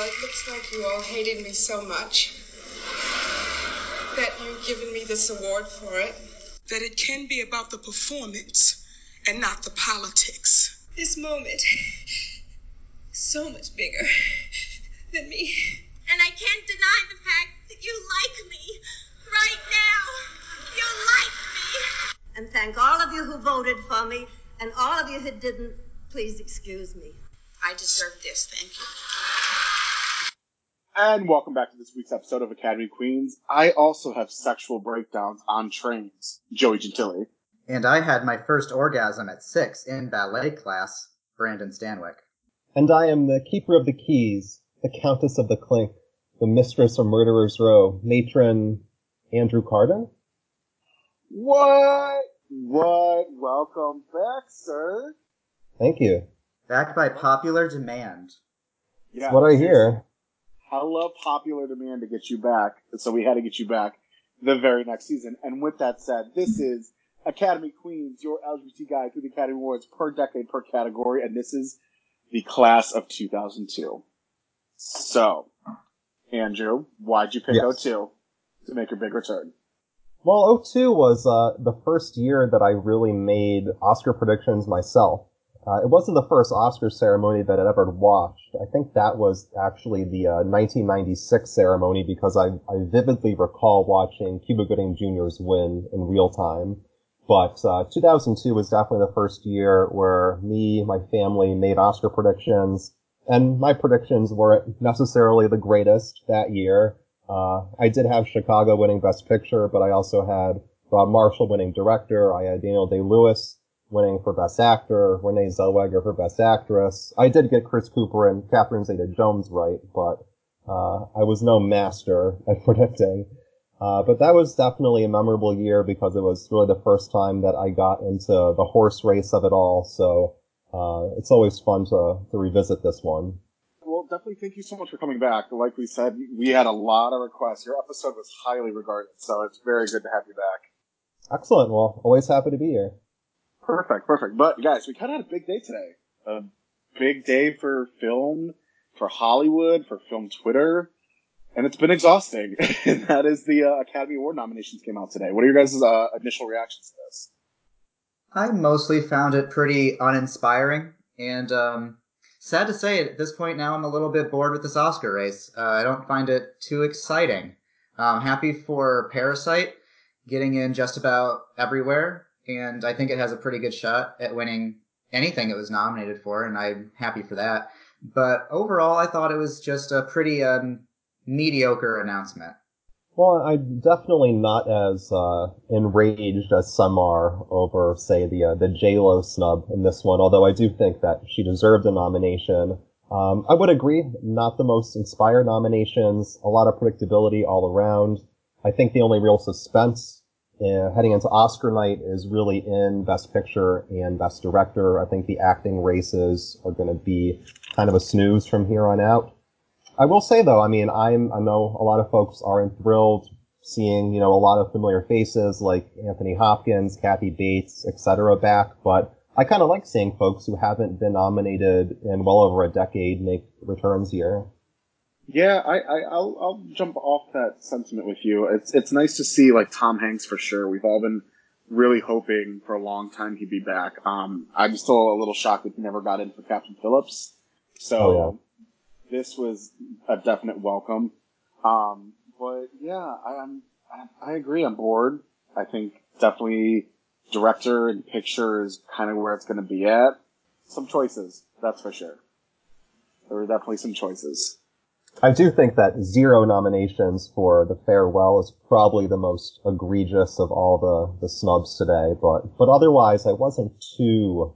Well, it looks like you all hated me so much that you've given me this award for it. That it can be about the performance and not the politics. This moment is so much bigger than me. And I can't deny the fact that you like me. Right now, you like me. And thank all of you who voted for me, and all of you who didn't, please excuse me. I deserve this. Thank you. And welcome back to this week's episode of Academy Queens. I also have sexual breakdowns on trains. Joey Gentili. And I had my first orgasm at six in ballet class, Brandon Stanwyck. And I am the keeper of the keys, the countess of the clink, the mistress of murderer's row, matron Andrew Carden. What? What? Welcome back, sir. Thank you. Backed by popular demand. Yeah, That's what I hear. Hella popular demand to get you back, so we had to get you back the very next season. And with that said, this is Academy Queens, your LGBT guide through the Academy Awards per decade per category, and this is the class of 2002. So, Andrew, why'd you pick Yes. 02 to make your big return? Well, 02 was uh, the first year that I really made Oscar predictions myself. Uh, it wasn't the first Oscar ceremony that I'd ever watched. I think that was actually the uh, 1996 ceremony because I, I vividly recall watching Cuba Gooding Jr.'s win in real time. But uh, 2002 was definitely the first year where me, my family made Oscar predictions, and my predictions weren't necessarily the greatest that year. Uh, I did have Chicago winning Best Picture, but I also had Rob Marshall winning Director. I had Daniel Day-Lewis winning for Best Actor, Renee Zellweger for Best Actress. I did get Chris Cooper and Catherine Zeta-Jones right, but uh, I was no master at predicting. Uh, but that was definitely a memorable year because it was really the first time that I got into the horse race of it all. So uh, it's always fun to, to revisit this one. Well, definitely thank you so much for coming back. Like we said, we had a lot of requests. Your episode was highly regarded, so it's very good to have you back. Excellent. Well, always happy to be here. Perfect, perfect. But guys, we kind of had a big day today. A big day for film, for Hollywood, for film Twitter, and it's been exhausting. and that is the uh, Academy Award nominations came out today. What are your guys' uh, initial reactions to this? I mostly found it pretty uninspiring, and um, sad to say, at this point now, I'm a little bit bored with this Oscar race. Uh, I don't find it too exciting. I'm happy for Parasite getting in just about everywhere, and I think it has a pretty good shot at winning anything it was nominated for, and I'm happy for that. But overall, I thought it was just a pretty um, mediocre announcement. Well, I'm definitely not as uh, enraged as some are over, say, the uh, the Lo snub in this one. Although I do think that she deserved a nomination. Um, I would agree, not the most inspired nominations. A lot of predictability all around. I think the only real suspense uh, heading into Oscar night is really in Best Picture and Best Director. I think the acting races are going to be kind of a snooze from here on out. I will say though, I mean, I'm, I know a lot of folks aren't thrilled seeing, you know, a lot of familiar faces like Anthony Hopkins, Kathy Bates, etc. back, but I kind of like seeing folks who haven't been nominated in well over a decade make returns here. Yeah, I, I I'll, I'll jump off that sentiment with you. It's it's nice to see like Tom Hanks for sure. We've all been really hoping for a long time he'd be back. Um, I'm still a little shocked that he never got in for Captain Phillips. So Oh, this was a definite welcome. Um, but yeah, I, I'm I, I agree. I'm bored. I think definitely director and picture is kind of where it's going to be at. Some choices, that's for sure. There were definitely some choices. I do think that zero nominations for The Farewell is probably the most egregious of all the, the snubs today, but, but otherwise I wasn't too,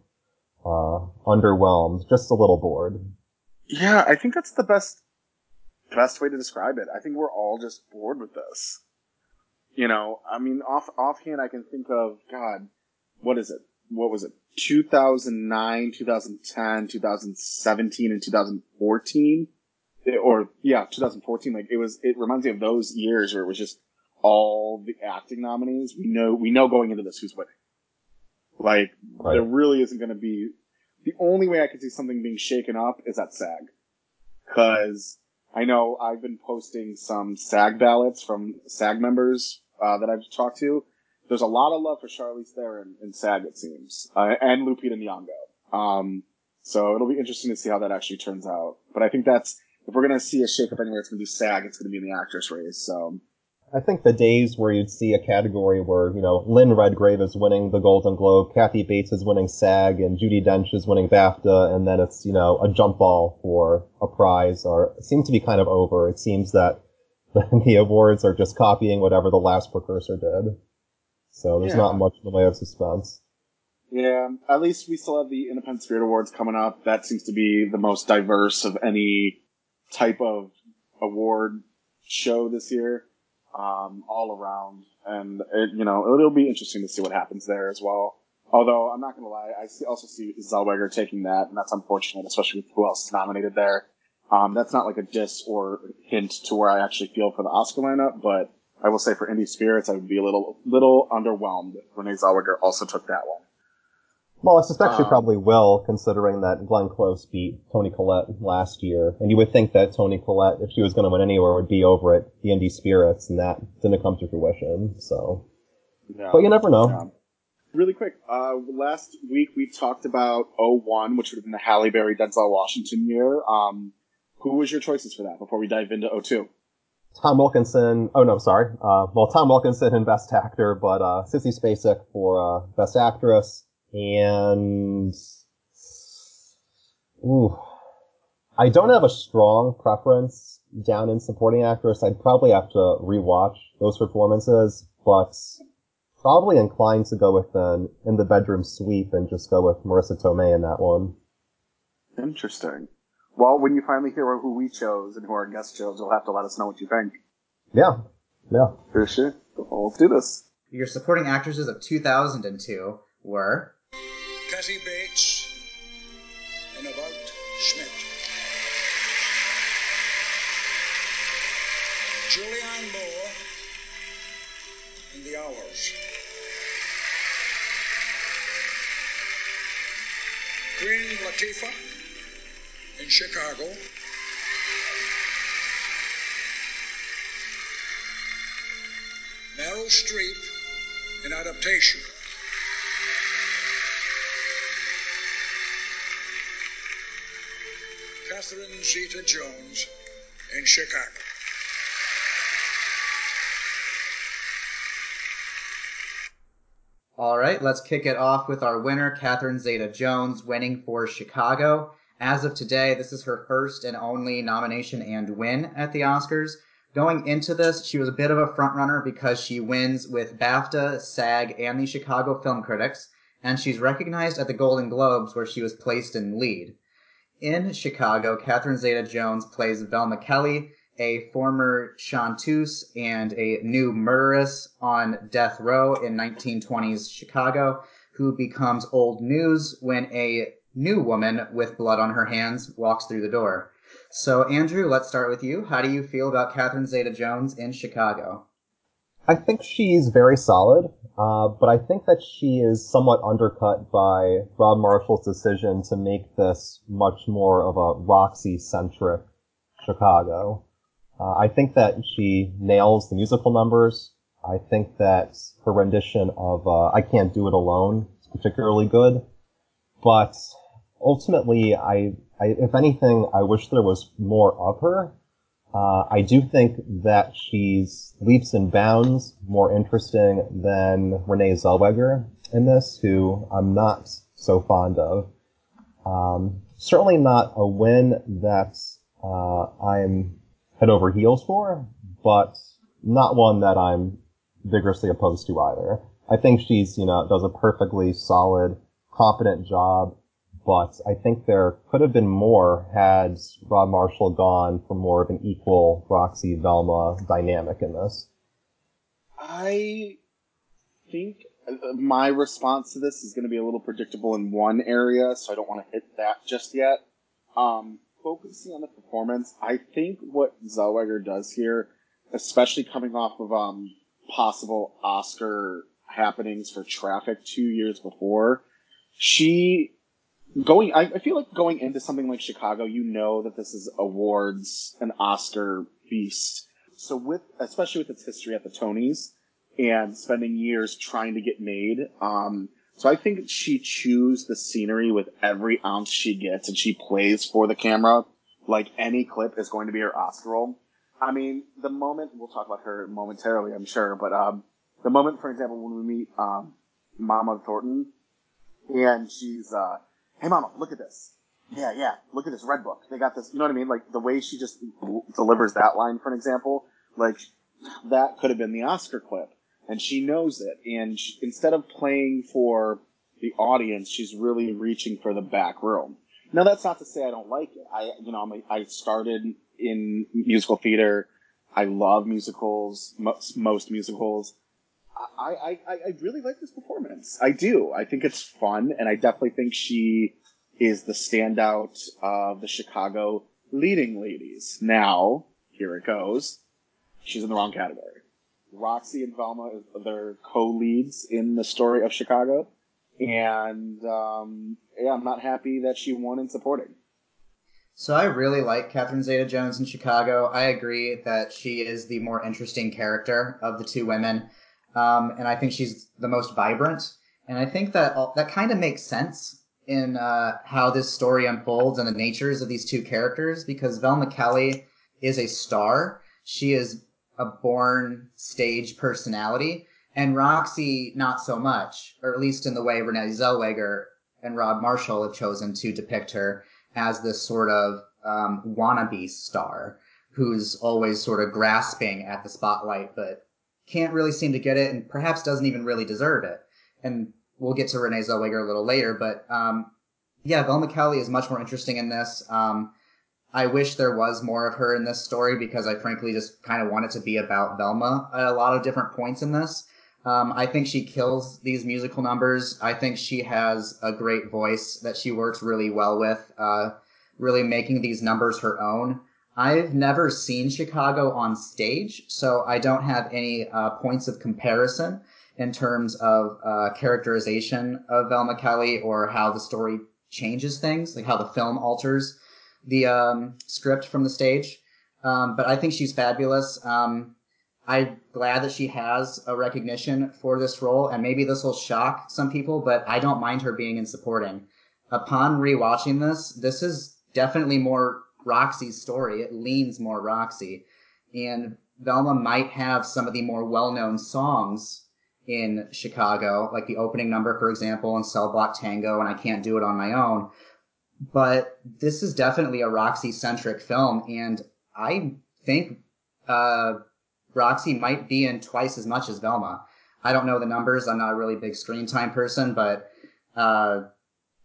uh, underwhelmed, just a little bored. Yeah, I think that's the best best way to describe it. I think we're all just bored with this. You know, I mean, off offhand, I can think of God, what is it? What was it? 2009, 2010, 2017, and 2014, It- or yeah, 2014. Like it was. It reminds me of those years where it was just all the acting nominees. We know we know going into this who's winning. Like Right. there really isn't going to be. The only way I could see something being shaken up is at SAG, because I know I've been posting some SAG ballots from SAG members uh, that I've talked to. There's a lot of love for Charlize Theron in SAG, it seems, uh, and Lupita Nyong'o. Um, so it'll be interesting to see how that actually turns out. But I think that's if we're gonna see a shakeup anywhere, it's gonna be SAG. It's gonna be in the actress race. So I think the days where you'd see a category where, you know, Lynn Redgrave is winning the Golden Globe, Kathy Bates is winning SAG, and Judi Dench is winning BAFTA, and then it's, you know, a jump ball for a prize, or seem to be kind of over. It seems that the awards are just copying whatever the last precursor did. So there's Yeah. not much in the way of suspense. yeah, at least we still have the Independent Spirit Awards coming up. That seems to be the most diverse of any type of award show this year, um, all around. And it, you know, it'll be interesting to see what happens there as well. Although I'm not gonna lie, I see, also see Zellweger taking that, and that's unfortunate, especially with who else is nominated there. Um, that's not like a diss or hint to where I actually feel for the Oscar lineup, but I will say for Indie Spirits, I would be a little little underwhelmed if Renee Zellweger also took that one. Well, I suspect she Um, probably will, considering that Glenn Close beat Toni Collette last year. And you would think that Toni Collette, if she was going to win anywhere, would be over at the Indie Spirits, and that didn't come to fruition. So, Yeah. but you never know. Yeah. Really quick, uh, last week we talked about 01, which would have been the Halle Berry Denzel Washington year. Um, who was your choices for that before we dive into 02? Tom Wilkinson. Oh no, sorry. Uh, well, Tom Wilkinson in Best Actor, but uh, Sissy Spacek for uh, Best Actress, and ooh, I don't have a strong preference down in supporting actress. I'd probably have to rewatch those performances, but probably inclined to go with an in the bedroom sweep and just go with Marisa Tomei in that one. Interesting. Well, when you finally hear who we chose and who our guest chose, you'll have to let us know what you think. Yeah, yeah. For sure. Well, let's do this. Your supporting actresses of 2002 were Kathy Bates in About Schmidt. Julianne Moore in The Hours. Queen Latifah in Chicago. Meryl Streep in Adaptation. Catherine Zeta Jones in Chicago. All right, let's kick it off with our winner, Catherine Zeta Jones, winning for Chicago. As of today, this is her first and only nomination and win at the Oscars. Going into this, she was a bit of a frontrunner because she wins with BAFTA, SAG, and the Chicago Film Critics, and she's recognized at the Golden Globes where she was placed in lead. In Chicago, Catherine Zeta Jones plays Velma Kelly, a former chanteuse and a new murderess on death row in 1920s Chicago, who becomes old news when a new woman with blood on her hands walks through the door. So, Andrew, let's start with you. How do you feel about Catherine Zeta Jones in Chicago? I think she's very solid, uh, but I think that she is somewhat undercut by Rob Marshall's decision to make this much more of a Roxy-centric Chicago. Uh, I think that she nails the musical numbers. I think that her rendition of uh, "I Can't Do It Alone" is particularly good, but ultimately, I, I, if anything, I wish there was more of her. Uh, I do think that she's leaps and bounds more interesting than Renee Zellweger in this, who I'm not so fond of. Um, certainly not a win that uh, I'm head over heels for, but not one that I'm vigorously opposed to either. I think she's, you know, does a perfectly solid, competent job, but I think there could have been more had Rob Marshall gone for more of an equal Roxy Velma dynamic in this. I think uh, my response to this is going to be a little predictable in one area, so I don't want to hit that just yet. Um, focusing on the performance, I think what Zellweger does here, especially coming off of um, possible Oscar happenings for Traffic two years before, she going, I, I feel like going into something like Chicago, you know that this is awards, an Oscar feast. So with, especially with its history at the Tonys and spending years trying to get made, um, so I think she chews the scenery with every ounce she gets and she plays for the camera like any clip is going to be her Oscar role. I mean, the moment, we'll talk about her momentarily, I'm sure, but, um, the moment, for example, when we meet, um, Mama Thornton and she's, uh, hey mama, look at this. Yeah, yeah, look at this red book. They got this, you know what I mean? Like the way she just delivers that line, for an example, like that could have been the Oscar clip. And she knows it. And she, instead of playing for the audience, she's really reaching for the back room. Now that's not to say I don't like it. I, you know, I'm a, I started in musical theater. I love musicals, most, most musicals. I, I, I really like this performance. I do. I think it's fun, and I definitely think she is the standout of the Chicago leading ladies. Now, here it goes. She's in the wrong category. Roxy and Velma are their co-leads in the story of Chicago, and um, yeah, I'm not happy that she won in supporting. So I really like Catherine Zeta-Jones in Chicago. I agree that she is the more interesting character of the two women um, and I think she's the most vibrant. And I think that all, that kind of makes sense in uh, how this story unfolds and the natures of these two characters because Velma Kelly is a star. She is a born stage personality, and Roxy not so much, or at least in the way Renee Zellweger and Rob Marshall have chosen to depict her as this sort of um, wannabe star who's always sort of grasping at the spotlight, but can't really seem to get it and perhaps doesn't even really deserve it. And we'll get to Renee Zellweger a little later, but um, yeah, Velma Kelly is much more interesting in this. Um, I wish there was more of her in this story because I frankly just kind of want it to be about Velma at a lot of different points in this. Um, I think she kills these musical numbers. I think she has a great voice that she works really well with, uh, really making these numbers her own. I've never seen Chicago on stage, so I don't have any uh, points of comparison in terms of uh, characterization of Velma Kelly or how the story changes things, like how the film alters the um, script from the stage. Um, but I think she's fabulous. Um, I'm glad that she has a recognition for this role, and maybe this will shock some people, but I don't mind her being in supporting. Upon rewatching this, this is definitely more Roxy's story. It leans more Roxy. And Velma might have some of the more well-known songs in Chicago, like the opening number, for example, and Cell Block Tango and I Can't Do It on My Own. But this is definitely a Roxy-centric film, and I think uh, Roxy might be in twice as much as Velma. I don't know the numbers. I'm not a really big screen time person, but uh,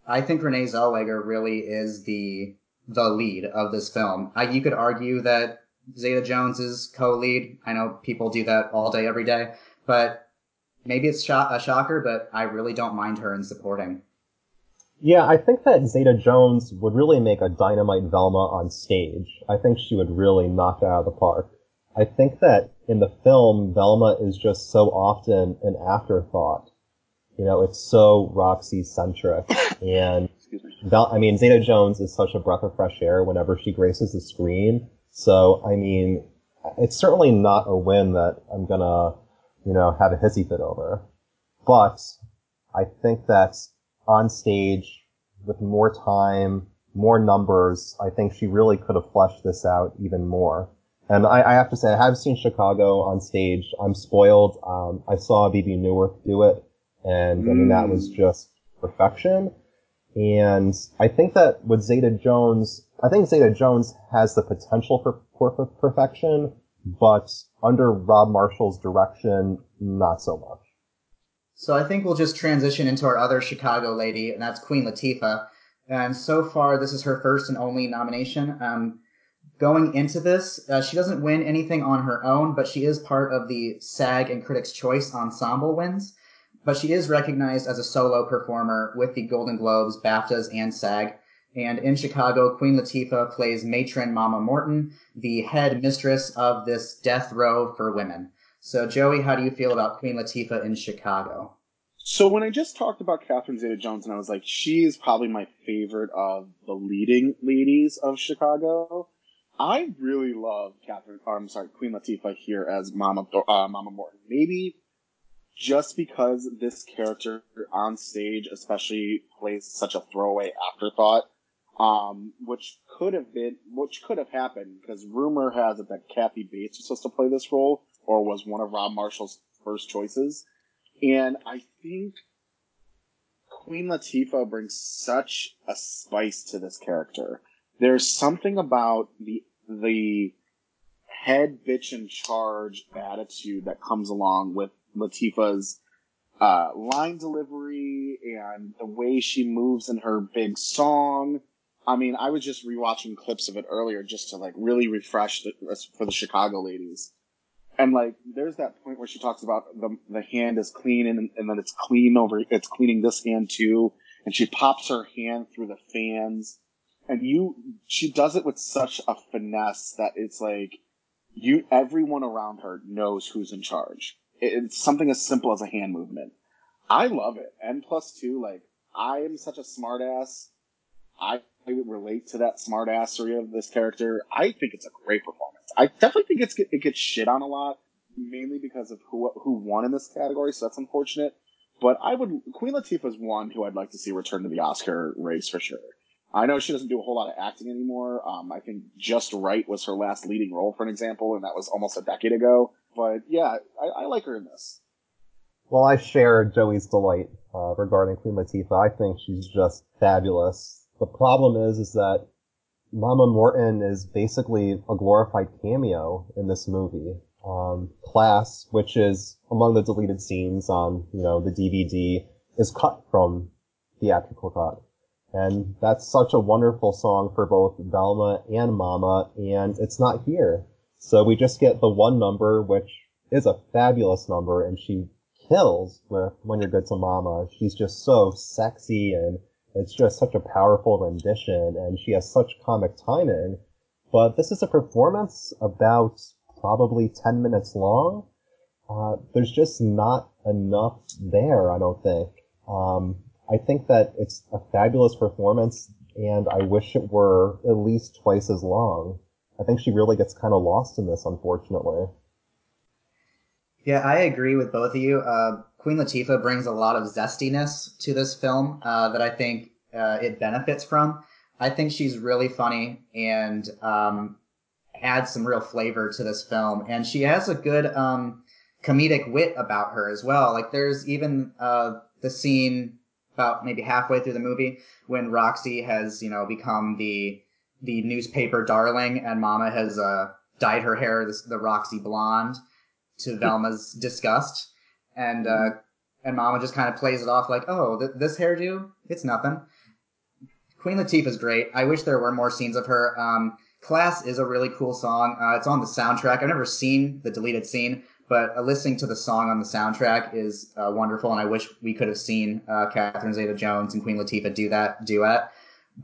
I think Renee Zellweger really is the the lead of this film. I, you could argue that Zeta Jones is co-lead. I know people do that all day, every day, but maybe it's a shocker, but I really don't mind her in supporting. Yeah, I think that Zeta Jones would really make a dynamite Velma on stage. I think she would really knock it out of the park. I think that in the film, Velma is just so often an afterthought. You know, it's so Roxy centric, and Val- I mean, Zeta Jones is such a breath of fresh air whenever she graces the screen. So, I mean, it's certainly not a win that I'm gonna, you know, have a hissy fit over. But I think that on stage, with more time, more numbers, I think she really could have fleshed this out even more. And I, I have to say, I have seen Chicago on stage. I'm spoiled. Um, I saw Bebe Neuwirth do it, and I mean, that was just perfection. And I think that with Zeta Jones, I think Zeta Jones has the potential for, perfection, but under Rob Marshall's direction, not so much. So I think we'll just transition into our other Chicago lady, and that's Queen Latifah. And so far, this is her first and only nomination. Um, going into this, uh, she doesn't win anything on her own, but she is part of the SAG and Critics' Choice Ensemble wins but she is recognized as a solo performer with the Golden Globes, BAFTAs, and SAG. And in Chicago, Queen Latifah plays matron Mama Morton, the head mistress of this death row for women. So, Joey, how do you feel about Queen Latifah in Chicago? So when I just talked about Catherine Zeta-Jones, and I was like, she is probably my favorite of the leading ladies of Chicago. I really love Catherine. Or I'm sorry, Queen Latifah here as Mama uh, Mama Morton. Maybe just because this character on stage, especially, plays such a throwaway afterthought, um, which could have been, which could have happened, because rumor has it that Kathy Bates was supposed to play this role, or was one of Rob Marshall's first choices. And I think Queen Latifah brings such a spice to this character. There's something about the the head bitch in charge attitude that comes along with Latifah's uh, line delivery and the way she moves in her big song. I mean, I was just rewatching clips of it earlier just to like really refresh the, for the Chicago ladies. And like, there's that point where she talks about the the hand is clean and, and then it's clean over, it's cleaning this hand too. And she pops her hand through the fans. And you, she does it with such a finesse that it's like, you, everyone around her knows who's in charge. It's something as simple as a hand movement. I love it. N plus two, like, I am such a smartass. I relate to that smartassery of this character. I think it's a great performance. I definitely think it's it gets shit on a lot, mainly because of who who won in this category. So that's unfortunate. But I would Queen Latifah is one who I'd like to see return to the Oscar race for sure. I know she doesn't do a whole lot of acting anymore. Um, I think Just Right was her last leading role, for an example, and that was almost a decade ago. But yeah, I, I like her in this. Well, I share Joey's delight uh, regarding Queen Latifah. I think she's just fabulous. The problem is, is that Mama Morton is basically a glorified cameo in this movie. Um, Class, which is among the deleted scenes on, you know, the DVD, is cut from theatrical cut. And that's such a wonderful song for both Velma and Mama, and it's not here. So we just get the one number, which is a fabulous number, and she kills with When You're Good to Mama. She's just so sexy, and it's just such a powerful rendition, and she has such comic timing. But this is a performance about probably 10 minutes long. Uh, there's just not enough there, I don't think. Um, I think that it's a fabulous performance, and I wish it were at least twice as long. I think she really gets kind of lost in this, unfortunately. Yeah, I agree with both of you. Uh, Queen Latifah brings a lot of zestiness to this film uh, that I think uh, it benefits from. I think she's really funny and um, adds some real flavor to this film, and she has a good um, comedic wit about her as well. Like there's even uh, the scene about maybe halfway through the movie when Roxy has, you know, become the the newspaper darling and Mama has uh, dyed her hair the, the Roxy blonde to Velma's disgust. And uh, and Mama just kind of plays it off like, "Oh, th- this hairdo, it's nothing." Queen Latifah's great. I wish there were more scenes of her. Um, Class is a really cool song. Uh, it's on the soundtrack. I've never seen the deleted scene, but uh, listening to the song on the soundtrack is uh, wonderful, and I wish we could have seen uh, Catherine Zeta-Jones and Queen Latifah do that duet.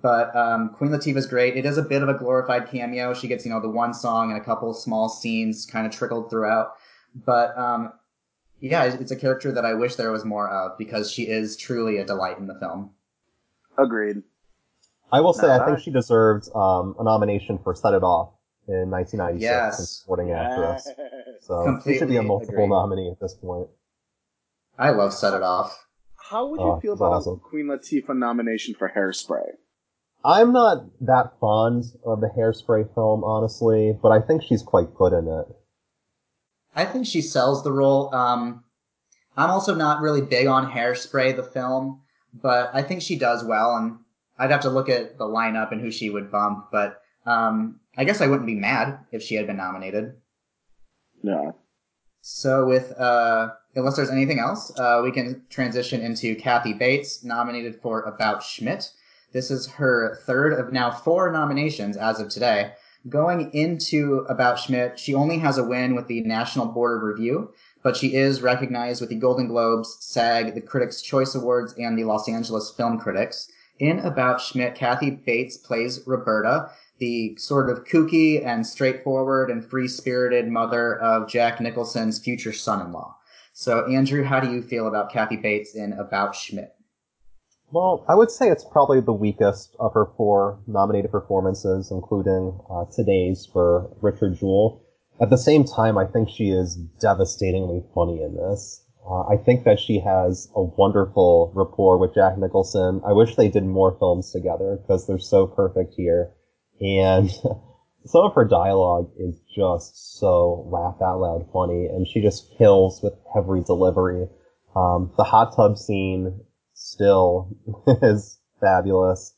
But um, Queen Latifah's great. It is a bit of a glorified cameo. She gets, you know, the one song and a couple small scenes kind of trickled throughout. But um, yeah, it's a character that I wish there was more of because she is truly a delight in the film. Agreed. I will say, Not I think she deserved um, a nomination for Set It Off in 1996 Yes. in supporting actress. Yes. So she should be a multiple agree. nominee at this point. I love Set It Off. How would you Oh, feel about awesome. a Queen Latifah nomination for Hairspray? I'm not that fond of the Hairspray film, honestly, but I think she's quite good in it. I think she sells the role. Um, I'm also not really big on Hairspray, the film, but I think she does well, and I'd have to look at the lineup and who she would bump, but um, I guess I wouldn't be mad if she had been nominated. No. So with uh, unless there's anything else, uh, we can transition into Kathy Bates, nominated for About Schmidt. This is her third of now four nominations as of today. Going into About Schmidt, she only has a win with the National Board of Review, but she is recognized with the Golden Globes, SAG, the Critics' Choice Awards, and the Los Angeles Film Critics. In About Schmidt, Kathy Bates plays Roberta, the sort of kooky and straightforward and free-spirited mother of Jack Nicholson's future son-in-law. So, Andrew, how do you feel about Kathy Bates in About Schmidt? Well, I would say it's probably the weakest of her four nominated performances, including uh, today's for Richard Jewell. At the same time, I think she is devastatingly funny in this. Uh, I think that she has a wonderful rapport with Jack Nicholson. I wish they did more films together because they're so perfect here. And some of her dialogue is just so laugh out loud funny, and she just kills with every delivery. Um, the hot tub scene still is fabulous.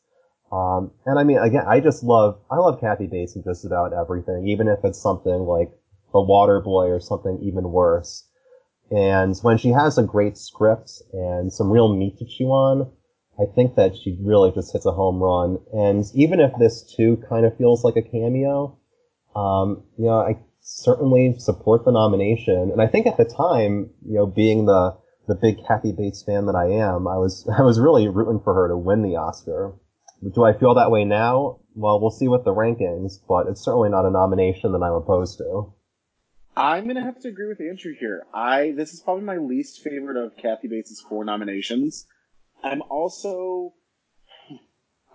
Um, and I mean, again, I just love, I love Kathy Bates in just about everything, even if it's something like The Water Boy or something even worse. And when she has a great script and some real meat to chew on, I think that she really just hits a home run. And even if this too kind of feels like a cameo, um, you know, I certainly support the nomination. And I think at the time, you know, being the the big Kathy Bates fan that I am, I was I was really rooting for her to win the Oscar. Do I feel that way now? Well, we'll see with the rankings, but it's certainly not a nomination that I'm opposed to. I'm gonna have to agree with Andrew here. I this is probably my least favorite of Kathy Bates' four nominations. I'm also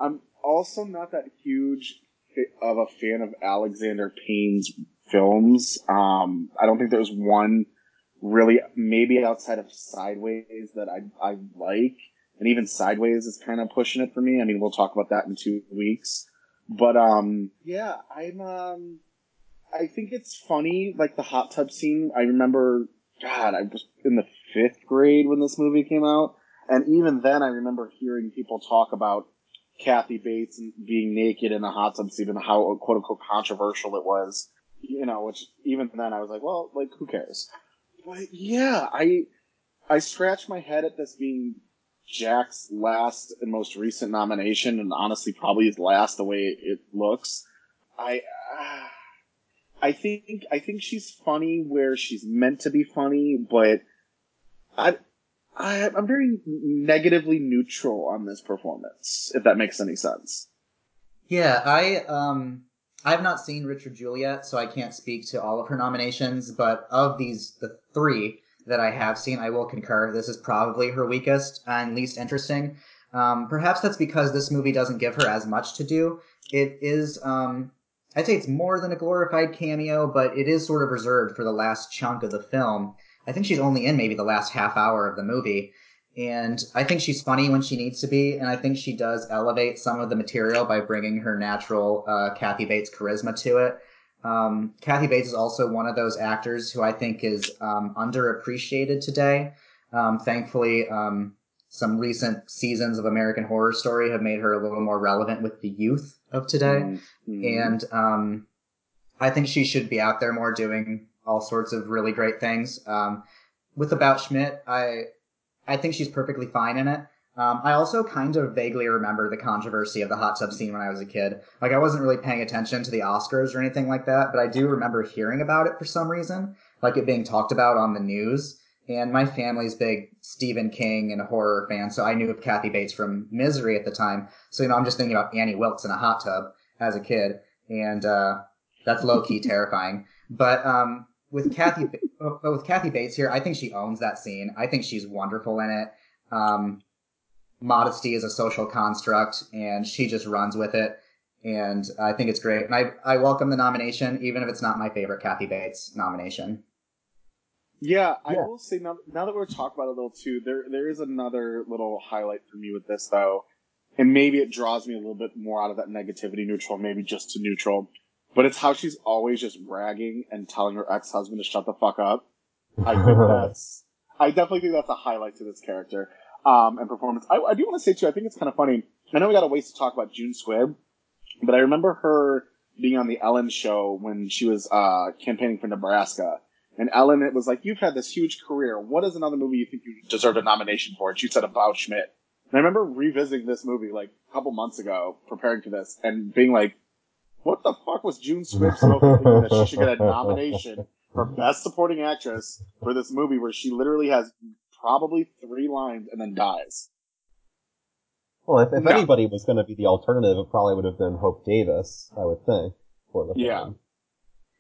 I'm also not that huge of a fan of Alexander Payne's films. Um, I don't think there's one really, maybe outside of Sideways that I I like, and even Sideways is kind of pushing it for me. I mean, we'll talk about that in two weeks, but um, yeah, I'm um I think it's funny, like the hot tub scene. I remember, God, I was in the fifth grade when this movie came out, and even then, I remember hearing people talk about Kathy Bates being naked in a hot tub scene and how quote unquote controversial it was. You know, which even then I was like, well, like who cares? But yeah, I I scratch my head at this being Jack's last and most recent nomination, and honestly, probably his last the way it looks. I. Uh, I think I think she's funny where she's meant to be funny, but I, I I'm very negatively neutral on this performance, if that makes any sense. Yeah, I um I've not seen Richard Jewell, so I can't speak to all of her nominations, but of these the three that I have seen, I will concur. This is probably her weakest and least interesting. Um, perhaps that's because this movie doesn't give her as much to do. It is um, I'd say it's more than a glorified cameo, but it is sort of reserved for the last chunk of the film. I think she's only in maybe the last half hour of the movie. And I think she's funny when she needs to be, and I think she does elevate some of the material by bringing her natural uh, Kathy Bates charisma to it. Um, Kathy Bates is also one of those actors who I think is um, underappreciated today. Um, thankfully, um, some recent seasons of American Horror Story have made her a little more relevant with the youth of today. Mm-hmm. And um, I think she should be out there more doing all sorts of really great things. Um, with About Schmidt, I I think she's perfectly fine in it. Um, I also kind of vaguely remember the controversy of the hot tub scene when I was a kid. Like I wasn't really paying attention to the Oscars or anything like that, but I do remember hearing about it for some reason, like it being talked about on the news. And my family's big Stephen King and horror fan, so I knew of Kathy Bates from Misery at the time. So you know, I'm just thinking about Annie Wilkes in a hot tub as a kid, and uh, that's low key terrifying. But um, with Kathy, but with Kathy Bates here, I think she owns that scene. I think she's wonderful in it. Um, modesty is a social construct, and she just runs with it. And I think it's great. And I, I welcome the nomination, even if it's not my favorite Kathy Bates nomination. Yeah, I yeah. will say now, now that we're talking about it a little too, there there is another little highlight for me with this though, and maybe it draws me a little bit more out of that negativity neutral, maybe just to neutral. But it's how she's always just bragging and telling her ex husband to shut the fuck up. I think that's I definitely think that's a highlight to this character um, and performance. I, I do want to say too, I think it's kind of funny. I know we got a ways to talk about June Squibb, but I remember her being on the Ellen show when she was uh, campaigning for Nebraska and Ellen, it was like, you've had this huge career. What is another movie you think you deserve a nomination for? And she said About Schmidt. And I remember revisiting this movie like a couple months ago, preparing for this, and being like, what the fuck was June Squibb smoking thinking that she should get a nomination for Best Supporting Actress for this movie where she literally has probably three lines and then dies? Well, if, if no. anybody was going to be the alternative, it probably would have been Hope Davis, I would think, for the film.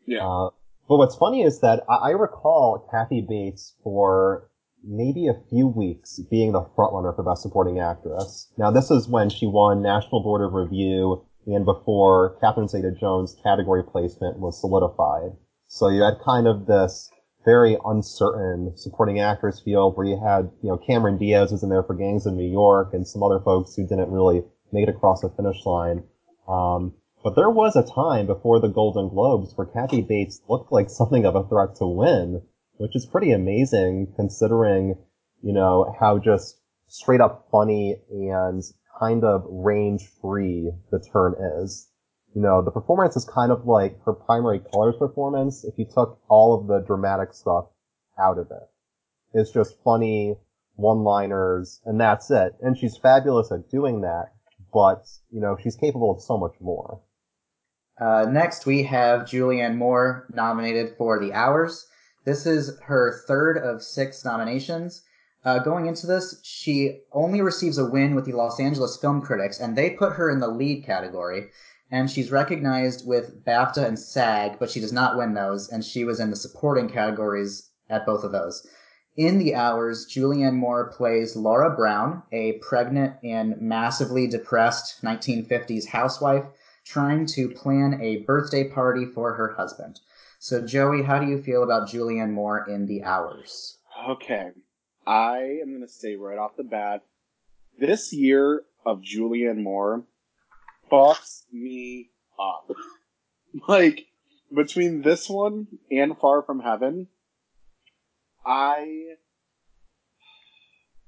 Yeah. Yeah. Uh, But what's funny is that I, I recall Kathy Bates for maybe a few weeks being the frontrunner for Best Supporting Actress. Now, this is when she won National Board of Review and before Catherine Zeta-Jones' category placement was solidified. So you had kind of this very uncertain supporting actress field where you had, you know, Cameron Diaz was in there for Gangs of New York and some other folks who didn't really make it across the finish line. Um, but there was a time before the Golden Globes where Kathy Bates looked like something of a threat to win, which is pretty amazing considering, you know, how just straight up funny and kind of range free the turn is. You know, the performance is kind of like her primary colors performance if you took all of the dramatic stuff out of it. It's just funny one-liners and that's it. And she's fabulous at doing that, but, you know, she's capable of so much more. Uh, next, we have Julianne Moore nominated for The Hours. This is her third of six nominations. Uh, going into this, she only receives a win with the Los Angeles Film Critics, and they put her in the lead category. And she's recognized with BAFTA and SAG, but she does not win those, and she was in the supporting categories at both of those. In the hours, Julianne Moore plays Laura Brown, a pregnant and massively depressed 1950s housewife trying to plan a birthday party for her husband. So, Joey, how do you feel about Julianne Moore in the hours? Okay. I am going to say right off the bat, this year of Julianne Moore fucks me up. like, between this one and Far From Heaven, I.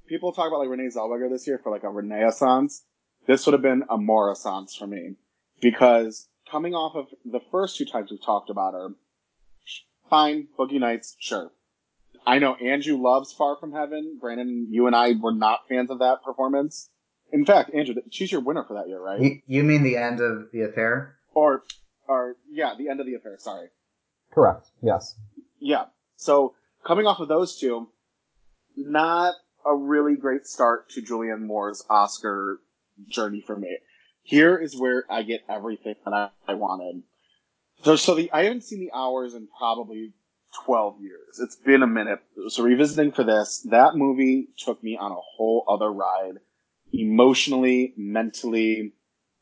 People talk about like Renee Zellweger this year for like a renaissance. This would have been a Morrisance for me. Because coming off of the first two times we've talked about her, fine, Boogie Nights, sure. I know Andrew loves Far From Heaven. Brandon, you and I were not fans of that performance. In fact, Andrew, she's your winner for that year, right? You, you mean the end of the affair? Or, or yeah, the end of the affair. Sorry. Correct. Yes. Yeah. So coming off of those two, not a really great start to Julianne Moore's Oscar journey for me. Here is where I get everything that I, I wanted. So, so the I haven't seen the hours in probably 12 years. It's been a minute. So revisiting for this, that movie took me on a whole other ride, emotionally, mentally,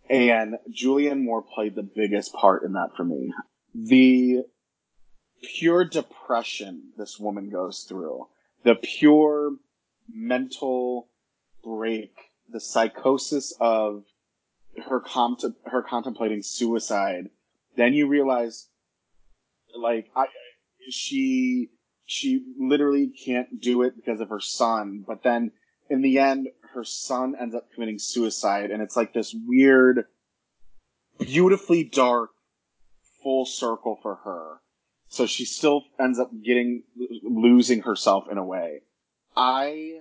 and Julianne Moore played the biggest part in that for me. The pure depression this woman goes through, the pure mental break, the psychosis of her contem- her contemplating suicide, then you realize, like, I, she she literally can't do it because of her son. But then in the end, her son ends up committing suicide, and it's like this weird, beautifully dark full circle for her. So she still ends up getting losing herself in a way. I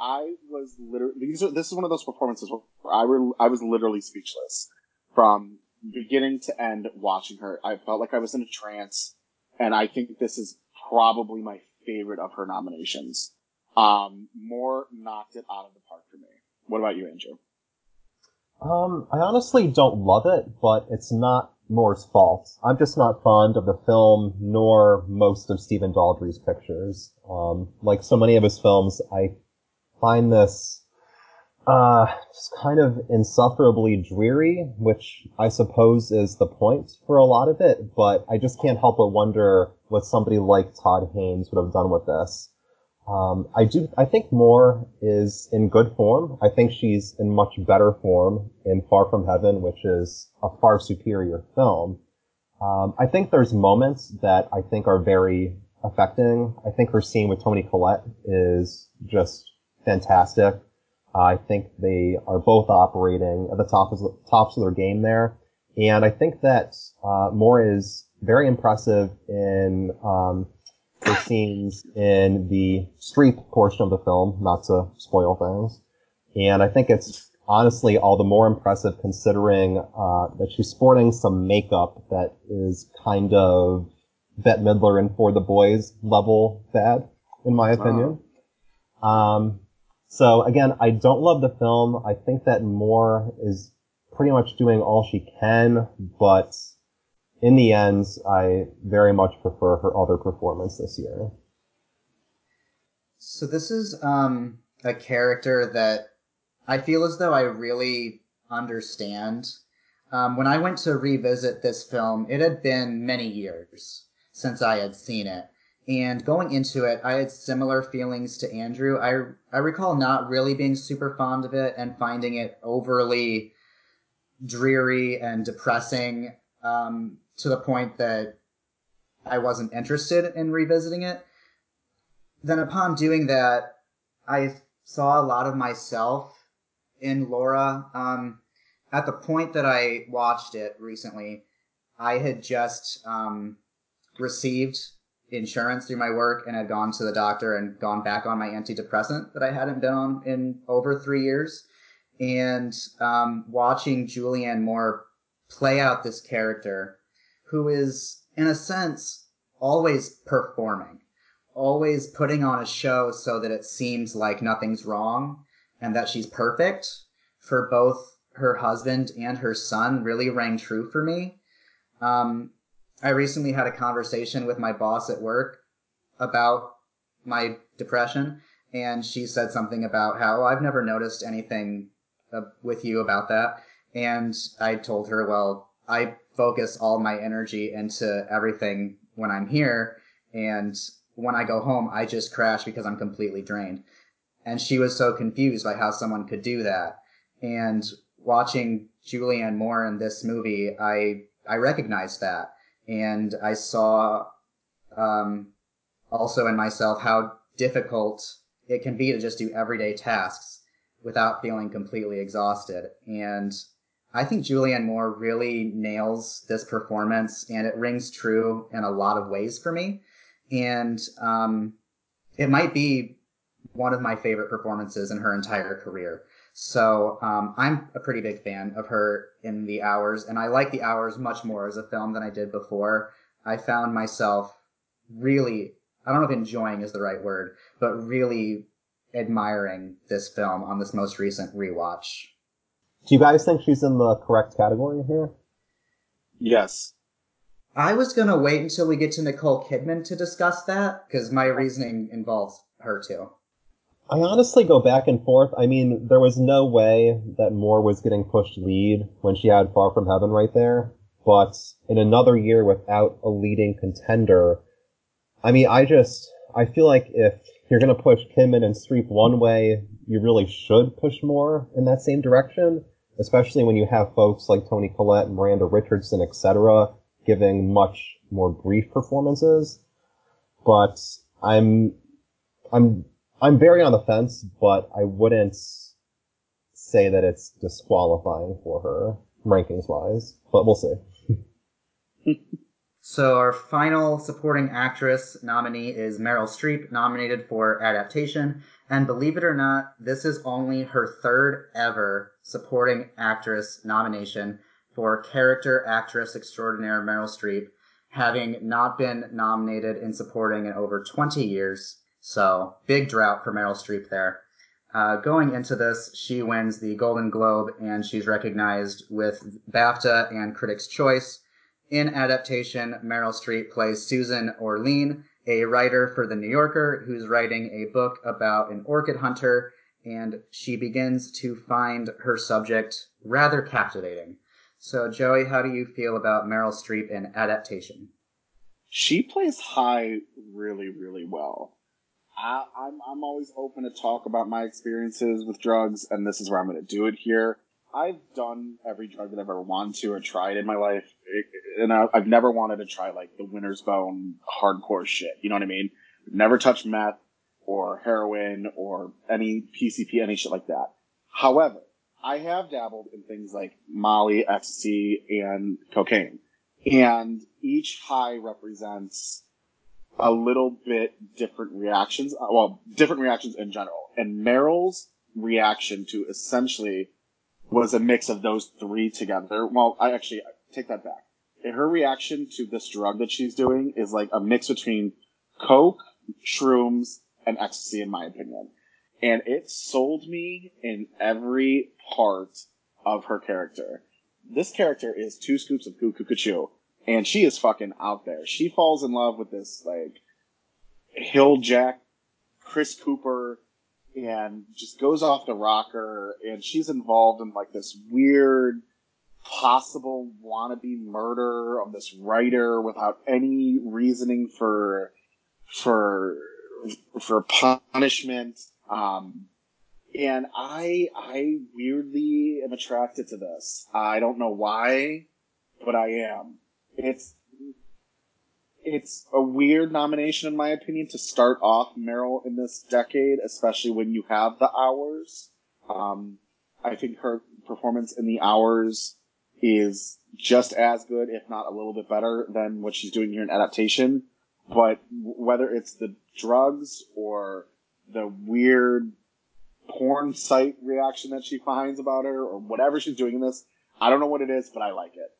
I was literally these are this is one of those performances where I were I was literally speechless from beginning to end watching her. I felt like I was in a trance, and I think this is probably my favorite of her nominations. Um, Moore knocked it out of the park for me. What about you, Andrew? Um, I honestly don't love it, but it's not Moore's fault. I'm just not fond of the film, nor most of Stephen Daldry's pictures. Um, like so many of his films, I find this uh, just kind of insufferably dreary, which I suppose is the point for a lot of it, but I just can't help but wonder what somebody like Todd Haynes would have done with this. Um, I do, I think Moore is in good form. I think she's in much better form in Far From Heaven, which is a far superior film. Um, I think there's moments that I think are very affecting. I think her scene with Toni Collette is just fantastic. I think they are both operating at the top of, tops of their game there. And I think that uh, Moore is very impressive in um, the scenes in the street portion of the film, not to spoil things. And I think it's honestly all the more impressive considering uh, that she's sporting some makeup that is kind of Bette Midler and For the Boys level bad, in my opinion. Oh. Um, so again, I don't love the film. I think that Moore is pretty much doing all she can, but in the end, I very much prefer her other performance this year. So this is um, a character that I feel as though I really understand. Um, when I went to revisit this film, it had been many years since I had seen it. And going into it, I had similar feelings to Andrew. I, I recall not really being super fond of it and finding it overly dreary and depressing um, to the point that I wasn't interested in revisiting it. Then, upon doing that, I saw a lot of myself in Laura. Um, at the point that I watched it recently, I had just um, received insurance through my work and had gone to the doctor and gone back on my antidepressant that I hadn't been on in over three years. And um, watching Julianne Moore play out this character who is, in a sense, always performing, always putting on a show so that it seems like nothing's wrong and that she's perfect for both her husband and her son really rang true for me. Um, I recently had a conversation with my boss at work about my depression, and she said something about how I've never noticed anything uh, with you about that. And I told her, well, I focus all my energy into everything when I'm here, and when I go home, I just crash because I'm completely drained. And she was so confused by how someone could do that. And watching Julianne Moore in this movie, I I recognized that, and I saw um, also in myself how difficult it can be to just do everyday tasks without feeling completely exhausted. And I think Julianne Moore really nails this performance, and it rings true in a lot of ways for me. And um, it might be one of my favorite performances in her entire career. So um, I'm a pretty big fan of her in The Hours, and I like The Hours much more as a film than I did before. I found myself really, I don't know if enjoying is the right word, but really admiring this film on this most recent rewatch. Do you guys think she's in the correct category here? Yes. I was going to wait until we get to Nicole Kidman to discuss that, because my reasoning involves her too. I honestly go back and forth. I mean, there was no way that Moore was getting pushed lead when she had Far From Heaven right there. But in another year without a leading contender, I mean, I just, I feel like if you're going to push Kidman and Streep one way, you really should push Moore in that same direction, especially when you have folks like Toni Collette and Miranda Richardson, etc., giving much more brief performances. But I'm, I'm I'm very on the fence, but I wouldn't say that it's disqualifying for her rankings wise. But we'll see. so our final supporting actress nominee is Meryl Streep, nominated for adaptation. And believe it or not, this is only her third ever supporting actress nomination for character actress extraordinaire Meryl Streep, having not been nominated in supporting in over 20 years. So big drought for Meryl Streep there. Uh, going into this, she wins the Golden Globe and she's recognized with BAFTA and Critics' Choice. In adaptation, Meryl Streep plays Susan Orlean, a writer for The New Yorker who's writing a book about an orchid hunter, and she begins to find her subject rather captivating. So, Joey, how do you feel about Meryl Streep in adaptation? She plays high really, really well. I, I'm I'm always open to talk about my experiences with drugs, and this is where I'm going to do it here. I've done every drug that I've ever wanted to or tried in my life, eh, eh, and I, have never wanted to try like the winter's bone hardcore shit. You know what I mean? Never touched meth or heroin or any PCP, any shit like that. However, I have dabbled in things like Molly, ecstasy, and cocaine, and each high represents a little bit different reactions. Uh, well, different reactions in general. And Meryl's reaction to essentially was a mix of those three together. Well, I actually take that back. Her reaction to this drug that she's doing is like a mix between coke, shrooms, and ecstasy, in my opinion. And it sold me in every part of her character. This character is two scoops of cuckoo and she is fucking out there. She falls in love with this like hill jack Chris Cooper and just goes off the rocker. And she's involved in like this weird possible wannabe murder of this writer without any reasoning for for for punishment. Um and i i weirdly am attracted to this. I don't know why but i am it's it's a weird nomination in my opinion to start off Meryl in this decade, especially when you have the hours. Um, I think her performance in the hours is just as good, if not a little bit better than what she's doing here in adaptation. But whether it's the drugs or the weird porn site reaction that she finds about her or whatever she's doing in this, I don't know what it is, but I like it.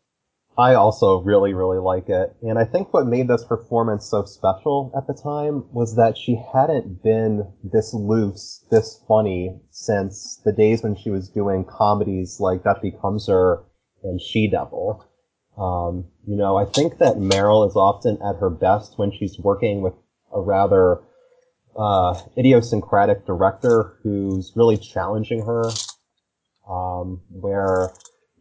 I also really, really like it. And I think what made this performance so special at the time was that she hadn't been this loose, this funny since the days when she was doing comedies like Death Becomes Her and She Devil. Um, you know, I think that Meryl is often at her best when she's working with a rather uh, idiosyncratic director who's really challenging her, um, where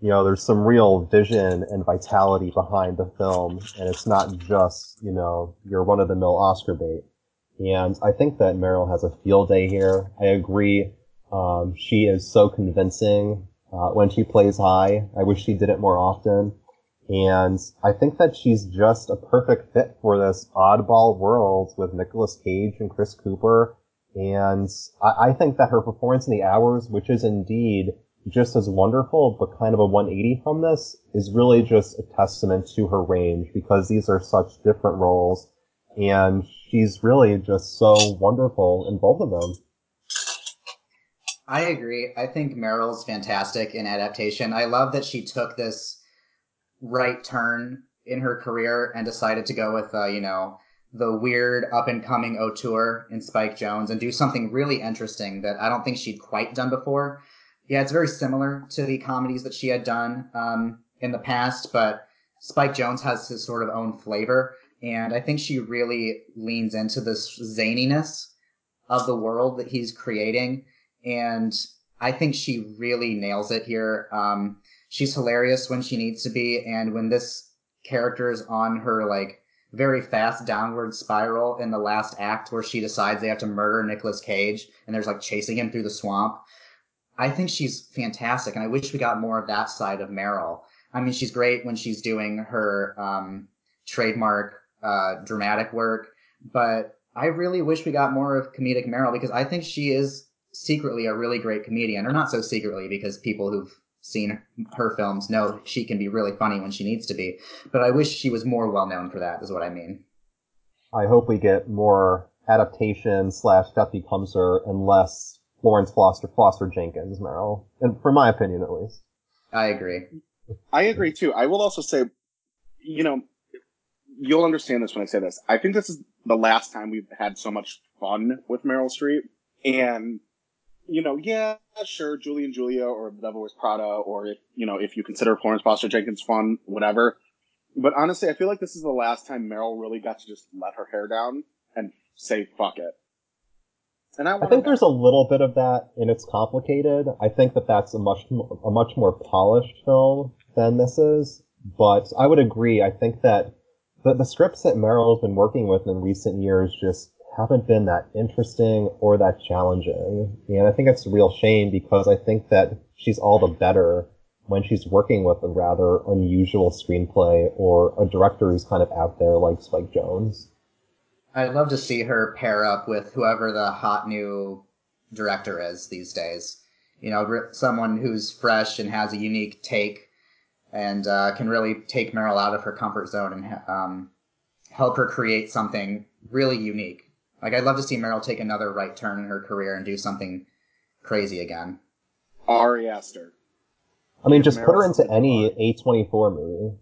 you know, there's some real vision and vitality behind the film, and it's not just, you know, your run of the mill Oscar bait. And I think that Meryl has a field day here. I agree. Um, she is so convincing uh, when she plays high. I wish she did it more often. And I think that she's just a perfect fit for this oddball world with Nicolas Cage and Chris Cooper. And I, I think that her performance in the hours, which is indeed just as wonderful, but kind of a 180 from this, is really just a testament to her range because these are such different roles, and she's really just so wonderful in both of them. I agree. I think Meryl's fantastic in adaptation. I love that she took this right turn in her career and decided to go with, uh, you know, the weird up and coming auteur in Spike Jonze and do something really interesting that I don't think she'd quite done before. Yeah, it's very similar to the comedies that she had done um, in the past, but Spike Jonze has his sort of own flavor, and I think she really leans into this zaniness of the world that he's creating, and I think she really nails it here. Um, she's hilarious when she needs to be, and when this character is on her like very fast downward spiral in the last act where she decides they have to murder Nicolas Cage and there's like chasing him through the swamp. I think she's fantastic, and I wish we got more of that side of Meryl. I mean, she's great when she's doing her um, trademark uh, dramatic work, but I really wish we got more of comedic Meryl because I think she is secretly a really great comedian, or not so secretly because people who've seen her films know she can be really funny when she needs to be. But I wish she was more well known for that, is what I mean. I hope we get more adaptation slash Death Becomes Her and less Florence Foster Foster Jenkins Meryl, and for my opinion at least. I agree. I agree too. I will also say, you know, you'll understand this when I say this. I think this is the last time we've had so much fun with Meryl Streep, and you know, yeah, sure, Julie and Julia or The Devil Wears Prada, or if you know, if you consider Florence Foster Jenkins fun, whatever. But honestly, I feel like this is the last time Meryl really got to just let her hair down and say fuck it. And I, I think there's a little bit of that, and it's complicated. I think that that's a much a much more polished film than this is. But I would agree. I think that the, the scripts that Meryl's been working with in recent years just haven't been that interesting or that challenging. And I think it's a real shame because I think that she's all the better when she's working with a rather unusual screenplay or a director who's kind of out there like Spike Jonze. I'd love to see her pair up with whoever the hot new director is these days. You know, someone who's fresh and has a unique take and uh, can really take Meryl out of her comfort zone and um, help her create something really unique. Like, I'd love to see Meryl take another right turn in her career and do something crazy again. Ari Aster. I mean, just put her into any A24 movie.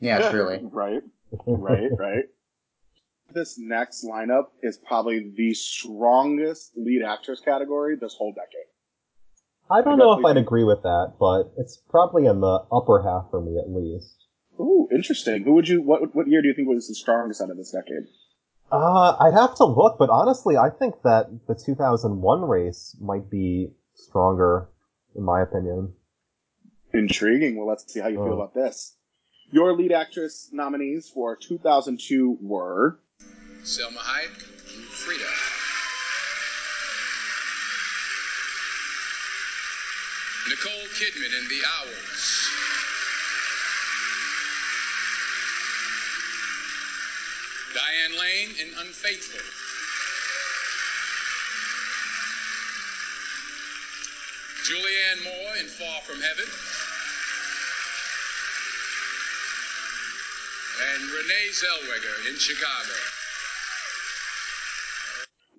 Yeah, truly. right, right, right this next lineup is probably the strongest lead actress category this whole decade. I don't I know if I'd agree with that, but it's probably in the upper half for me at least. Ooh, interesting. Who would you? What what year do you think was the strongest out of this decade? Uh, I'd have to look, but honestly, I think that the 2001 race might be stronger, in my opinion. Intriguing. Well, let's see how you feel Oh. about this. Your lead actress nominees for 2002 were Salma Hayek, and Frida. Nicole Kidman in The Hours. Diane Lane in Unfaithful. Julianne Moore in Far From Heaven. And Renee Zellweger in Chicago.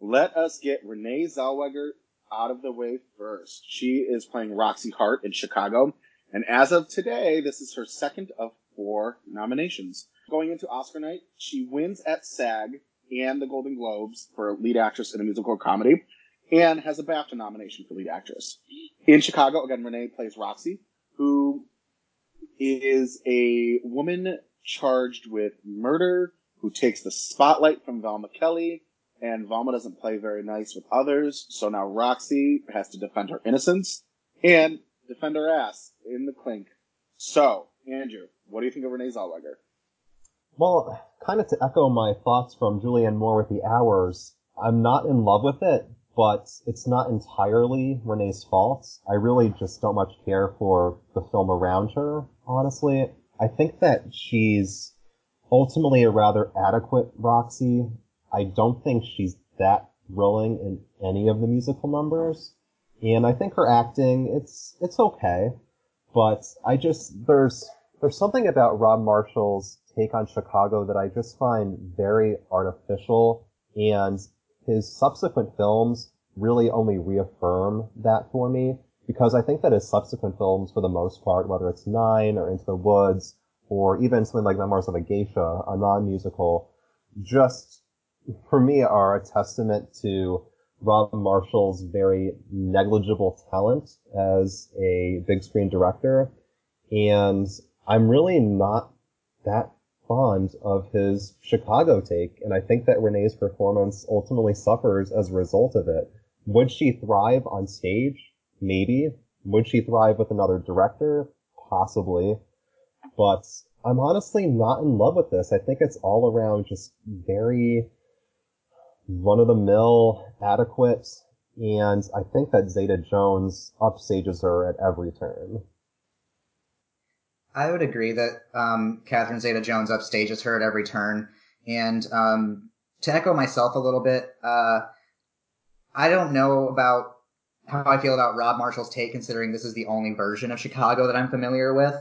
Let us get Renee Zellweger out of the way first. She is playing Roxie Hart in Chicago, and as of today, this is her second of four nominations. Going into Oscar night, she wins at SAG and the Golden Globes for lead actress in a musical comedy, and has a BAFTA nomination for lead actress. In Chicago, again, Renee plays Roxie, who is a woman charged with murder, who takes the spotlight from Velma Kelly, and Velma doesn't play very nice with others, so now Roxie has to defend her innocence and defend her ass in the clink. So, Andrew, what do you think of Renee Zellweger? Well, kind of to echo my thoughts from Julianne Moore with The Hours, I'm not in love with it, but it's not entirely Renee's fault. I really just don't much care for the film around her, honestly. I think that she's ultimately a rather adequate Roxie. I don't think she's that thrilling in any of the musical numbers. And I think her acting, it's, it's okay. But I just, there's, there's something about Rob Marshall's take on Chicago that I just find very artificial, and his subsequent films really only reaffirm that for me, because I think that his subsequent films, for the most part, whether it's Nine or Into the Woods, or even something like Memoirs of a Geisha, a non-musical, just, for me, are a testament to Rob Marshall's very negligible talent as a big screen director, and I'm really not that fond of his Chicago take, and I think that Renee's performance ultimately suffers as a result of it. Would she thrive on stage? Maybe. Would she thrive with another director? Possibly. But I'm honestly not in love with this. I think it's all around just very run of the mill, adequate, and I think that Zeta Jones upstages her at every turn. I would agree that um, Catherine Zeta-Jones upstages her at every turn. And um, to echo myself a little bit, uh, I don't know about how I feel about Rob Marshall's take, considering this is the only version of Chicago that I'm familiar with.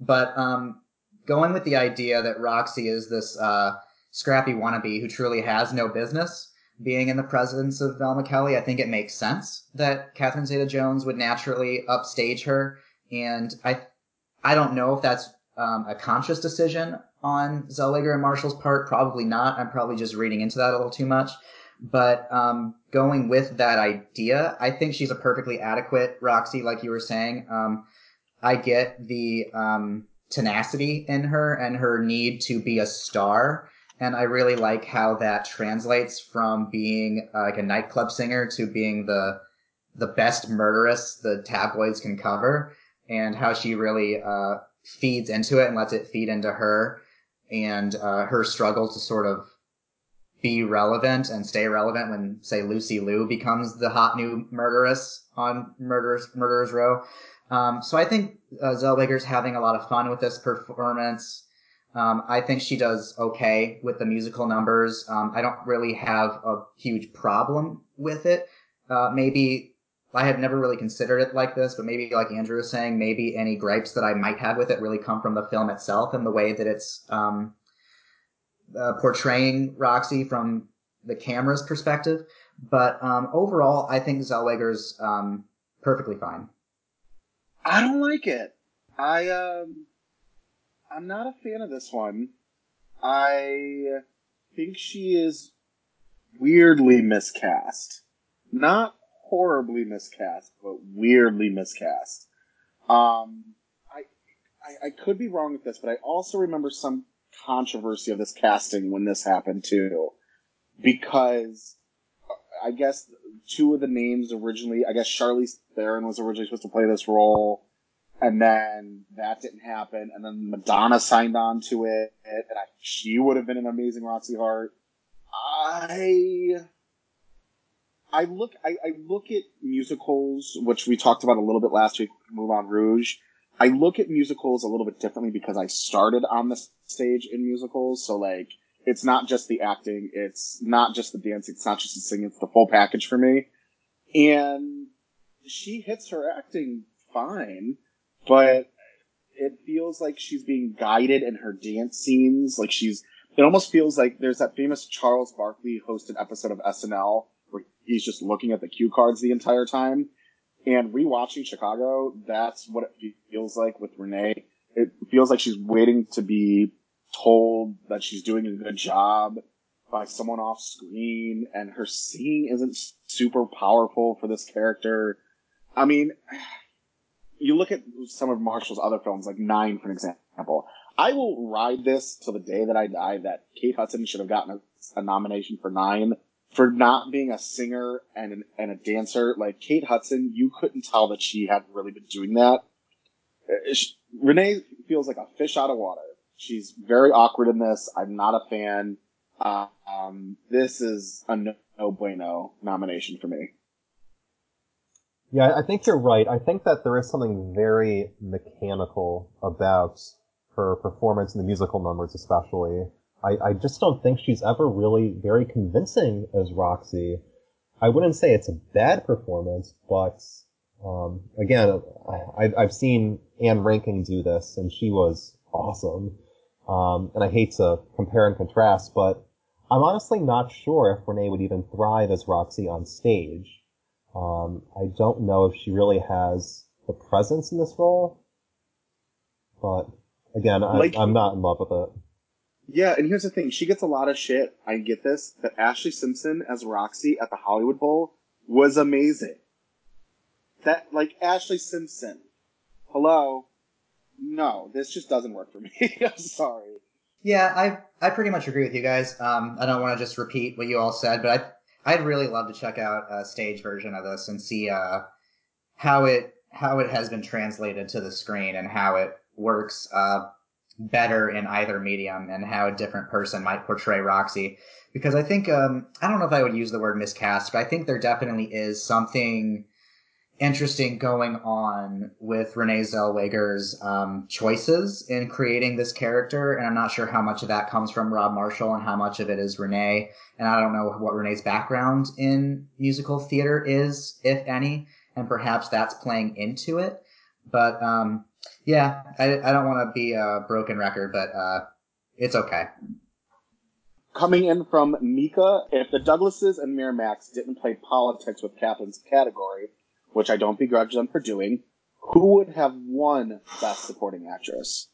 But um, going with the idea that Roxie is this uh, scrappy wannabe who truly has no business being in the presence of Velma Kelly, I think it makes sense that Catherine Zeta-Jones would naturally upstage her. And I I don't know if that's um, a conscious decision on Zellweger and Marshall's part. Probably not. I'm probably just reading into that a little too much. But um, going with that idea, I think she's a perfectly adequate Roxie, like you were saying. Um, I get the um, tenacity in her and her need to be a star. And I really like how that translates from being uh, like a nightclub singer to being the the best murderess the tabloids can cover and how she really uh, feeds into it and lets it feed into her and uh, her struggle to sort of be relevant and stay relevant when, say, Lucy Liu becomes the hot new murderess on Murderers Murderers Row. Um, so I think uh, Zellweger's having a lot of fun with this performance. Um, I think she does okay with the musical numbers. Um, I don't really have a huge problem with it. Uh, maybe I had never really considered it like this, but maybe like Andrew was saying, maybe any gripes that I might have with it really come from the film itself and the way that it's um, uh, portraying Roxie from the camera's perspective. But um, overall, I think Zellweger's um, perfectly fine. I don't like it. I um, I'm not a fan of this one. I think she is weirdly miscast. Not horribly miscast, but weirdly miscast. Um, I I, I could be wrong with this, but I also remember some controversy of this casting when this happened too, because I guess two of the names originally, I guess Charlize Theron was originally supposed to play this role, and then that didn't happen, and then Madonna signed on to it, and I, she would have been an amazing Roxie Hart. I I look I, I look at musicals, which we talked about a little bit last week, Moulin Rouge. I look at musicals a little bit differently because I started on the stage in musicals, so like it's not just the acting, it's not just the dancing, it's not just the singing, it's the full package for me. And she hits her acting fine, but it feels like she's being guided in her dance scenes. Like she's, it almost feels like there's that famous Charles Barkley hosted episode of SNL where he's just looking at the cue cards the entire time. And rewatching Chicago, that's what it feels like with Renee. It feels like she's waiting to be told that she's doing a good job by someone off screen, and her singing isn't super powerful for this character. I mean, you look at some of Marshall's other films, like Nine, for example. I will ride this till the day that I die that Kate Hudson should have gotten a, a nomination for Nine for not being a singer and an, and a dancer. Like Kate Hudson, you couldn't tell that she hadn't really been doing that. Uh, she, Renee feels like a fish out of water. She's very awkward in this. I'm not a fan. Uh, um, this is a no, no bueno nomination for me. Yeah, I think you're right. I think that there is something very mechanical about her performance in the musical numbers, especially. I, I just don't think she's ever really very convincing as Roxie. I wouldn't say it's a bad performance, but um, again, I, I've seen Ann Reinking do this, and she was awesome. Um, and I hate to compare and contrast, but I'm honestly not sure if Renee would even thrive as Roxie on stage. Um, I don't know if she really has the presence in this role, but again, I, like, I'm not in love with it. Yeah, and here's the thing: she gets a lot of shit. I get this. But Ashlee Simpson as Roxie at the Hollywood Bowl was amazing. That like Ashlee Simpson. Hello. No, this just doesn't work for me. I'm sorry. Yeah, I I pretty much agree with you guys. Um, I don't want to just repeat what you all said, but I I'd really love to check out a stage version of this and see uh, how it how it has been translated to the screen and how it works uh, better in either medium and how a different person might portray Roxie. Because I think um, I don't know if I would use the word miscast, but I think there definitely is something interesting going on with Renee Zellweger's um, choices in creating this character, and I'm not sure how much of that comes from Rob Marshall and how much of it is Renee. And I don't know what Renee's background in musical theater is, if any, and perhaps that's playing into it. But um, yeah, I, I don't want to be a broken record, but uh, it's okay. Coming in from Mika, if the Douglases and Miramax didn't play politics with Catherine's category, which I don't begrudge them for doing, who would have won Best Supporting Actress?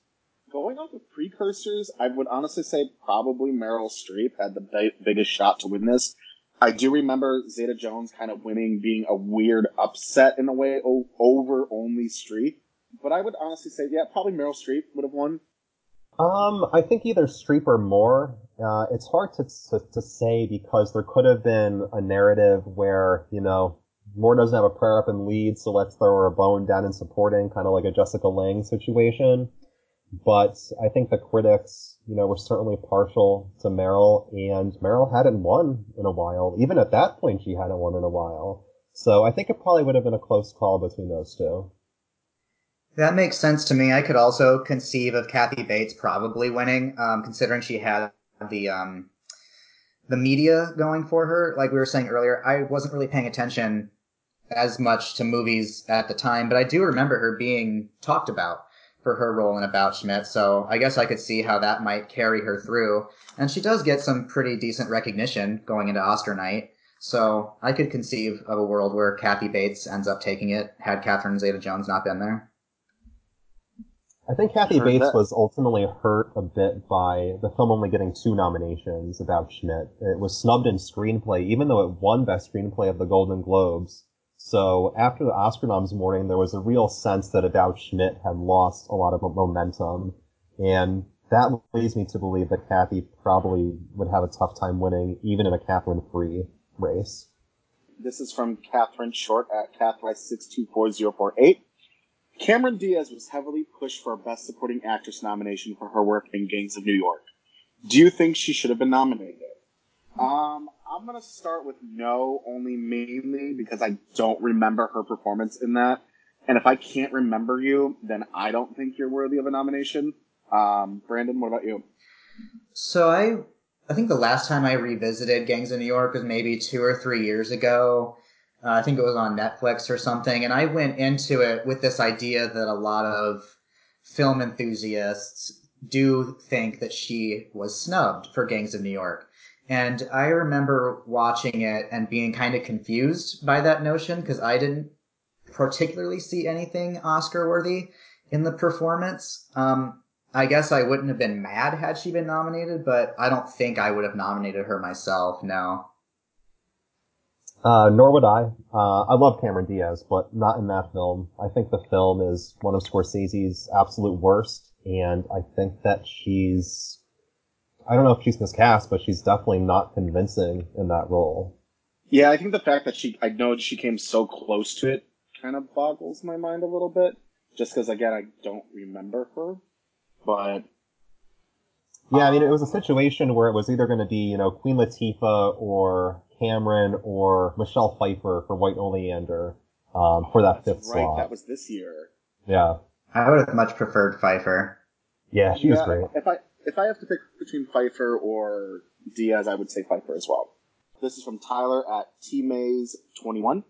Going off of precursors, I would honestly say probably Meryl Streep had the b- biggest shot to win this. I do remember Zeta Jones kind of winning, being a weird upset in a way o- over only Streep. But I would honestly say, yeah, probably Meryl Streep would have won. Um, I think either Streep or Moore. Uh, it's hard to, to to say because there could have been a narrative where you know Moore doesn't have a prayer up in lead, so let's throw her a bone down in supporting, kind of like a Jessica Lange situation. But I think the critics, you know, were certainly partial to Meryl, and Meryl hadn't won in a while. Even at that point, she hadn't won in a while. So I think it probably would have been a close call between those two. That makes sense to me. I could also conceive of Kathy Bates probably winning, um, considering she had the um, the media going for her. Like we were saying earlier, I wasn't really paying attention as much to movies at the time, but I do remember her being talked about for her role in About Schmidt. So I guess I could see how that might carry her through. And she does get some pretty decent recognition going into Oscar night. So I could conceive of a world where Kathy Bates ends up taking it had Catherine Zeta Jones not been there. I think Kathy Bates was ultimately hurt a bit by the film only getting two nominations about Schmidt. It was snubbed in screenplay, even though it won Best Screenplay of the Golden Globes. So after the Oscar noms morning, there was a real sense that About Schmidt had lost a lot of momentum. And that leads me to believe that Kathy probably would have a tough time winning, even in a Catherine free race. This is from Catherine Short at Catherine624048. Cameron Diaz was heavily pushed for a Best Supporting Actress nomination for her work in Gangs of New York. Do you think she should have been nominated? Um, I'm gonna start with no, only mainly because I don't remember her performance in that. And if I can't remember you, then I don't think you're worthy of a nomination. Um, Brandon, what about you? So I, I think the last time I revisited Gangs of New York was maybe two or three years ago. Uh, I think it was on Netflix or something, and I went into it with this idea that a lot of film enthusiasts do think that she was snubbed for Gangs of New York. And I remember watching it and being kind of confused by that notion because I didn't particularly see anything Oscar worthy in the performance. Um, I guess I wouldn't have been mad had she been nominated, but I don't think I would have nominated her myself. No. Uh, nor would I. Uh, I love Cameron Diaz, but not in that film. I think the film is one of Scorsese's absolute worst, and I think that she's, I don't know if she's miscast, but she's definitely not convincing in that role. Yeah, I think the fact that she, I know she came so close to it kind of boggles my mind a little bit, just because again, I don't remember her. But yeah, I mean, it was a situation where it was either going to be, you know, Queen Latifah or Cameron or Michelle Pfeiffer for White Oleander um, for that That's fifth right, slot. that was this year. Yeah, I would have much preferred Pfeiffer. yeah, she was great. If I if I have to pick between Pfeiffer or Diaz, I would say Pfeiffer as well. This is from Tyler at tmays21.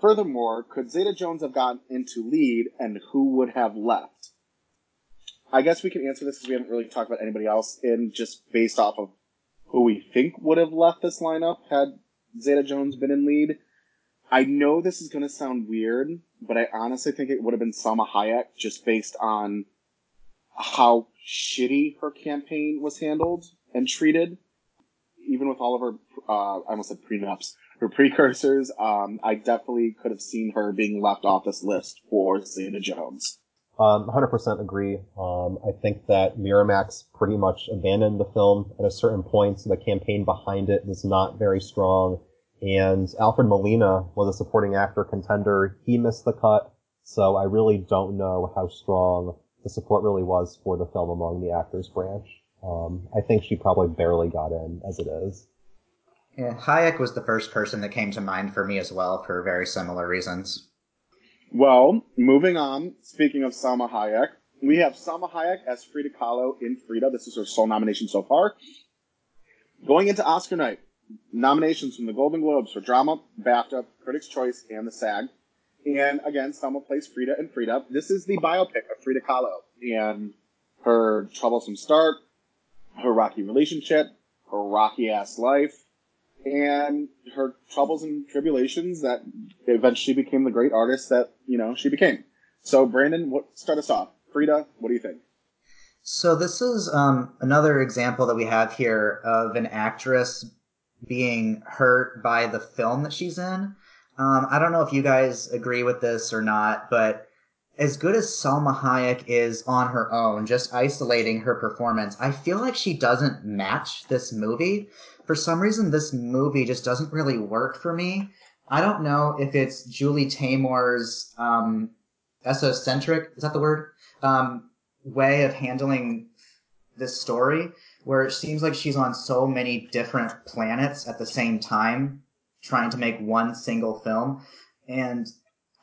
Furthermore, could Zeta Jones have gotten into lead, and who would have left? I guess we can answer this because we haven't really talked about anybody else, and just based off of who we think would have left this lineup had Zeta Jones been in lead. I know this is going to sound weird, but I honestly think it would have been Salma Hayek just based on how shitty her campaign was handled and treated. Even with all of her, uh, I almost said prenups, her precursors, um, I definitely could have seen her being left off this list for Zeta Jones. Um, 100% agree. Um, I think that Miramax pretty much abandoned the film at a certain point, so the campaign behind it was not very strong. And Alfred Molina was a supporting actor contender. He missed the cut, so I really don't know how strong the support really was for the film among the actors branch. Um, I think she probably barely got in as it is. Yeah, Hayek was the first person that came to mind for me as well for very similar reasons. Well, moving on, speaking of Salma Hayek, we have Salma Hayek as Frida Kahlo in Frida. This is her sole nomination so far. Going into Oscar night, nominations from the Golden Globes for drama, BAFTA, Critics' Choice, and the SAG. And again, Salma plays Frida and Frida. This is the biopic of Frida Kahlo and her troublesome start, her rocky relationship, her rocky ass life, and her troubles and tribulations that eventually became the great artist that you know she became. So, Brandon, what start us off? Frida, what do you think? So this is um, another example that we have here of an actress being hurt by the film that she's in. Um, I don't know if you guys agree with this or not, but as good as Salma Hayek is on her own, just isolating her performance, I feel like she doesn't match this movie. For some reason, this movie just doesn't really work for me. I don't know if it's Julie Taymor's um, esocentric, is that the word? Um, way of handling this story where it seems like she's on so many different planets at the same time trying to make one single film and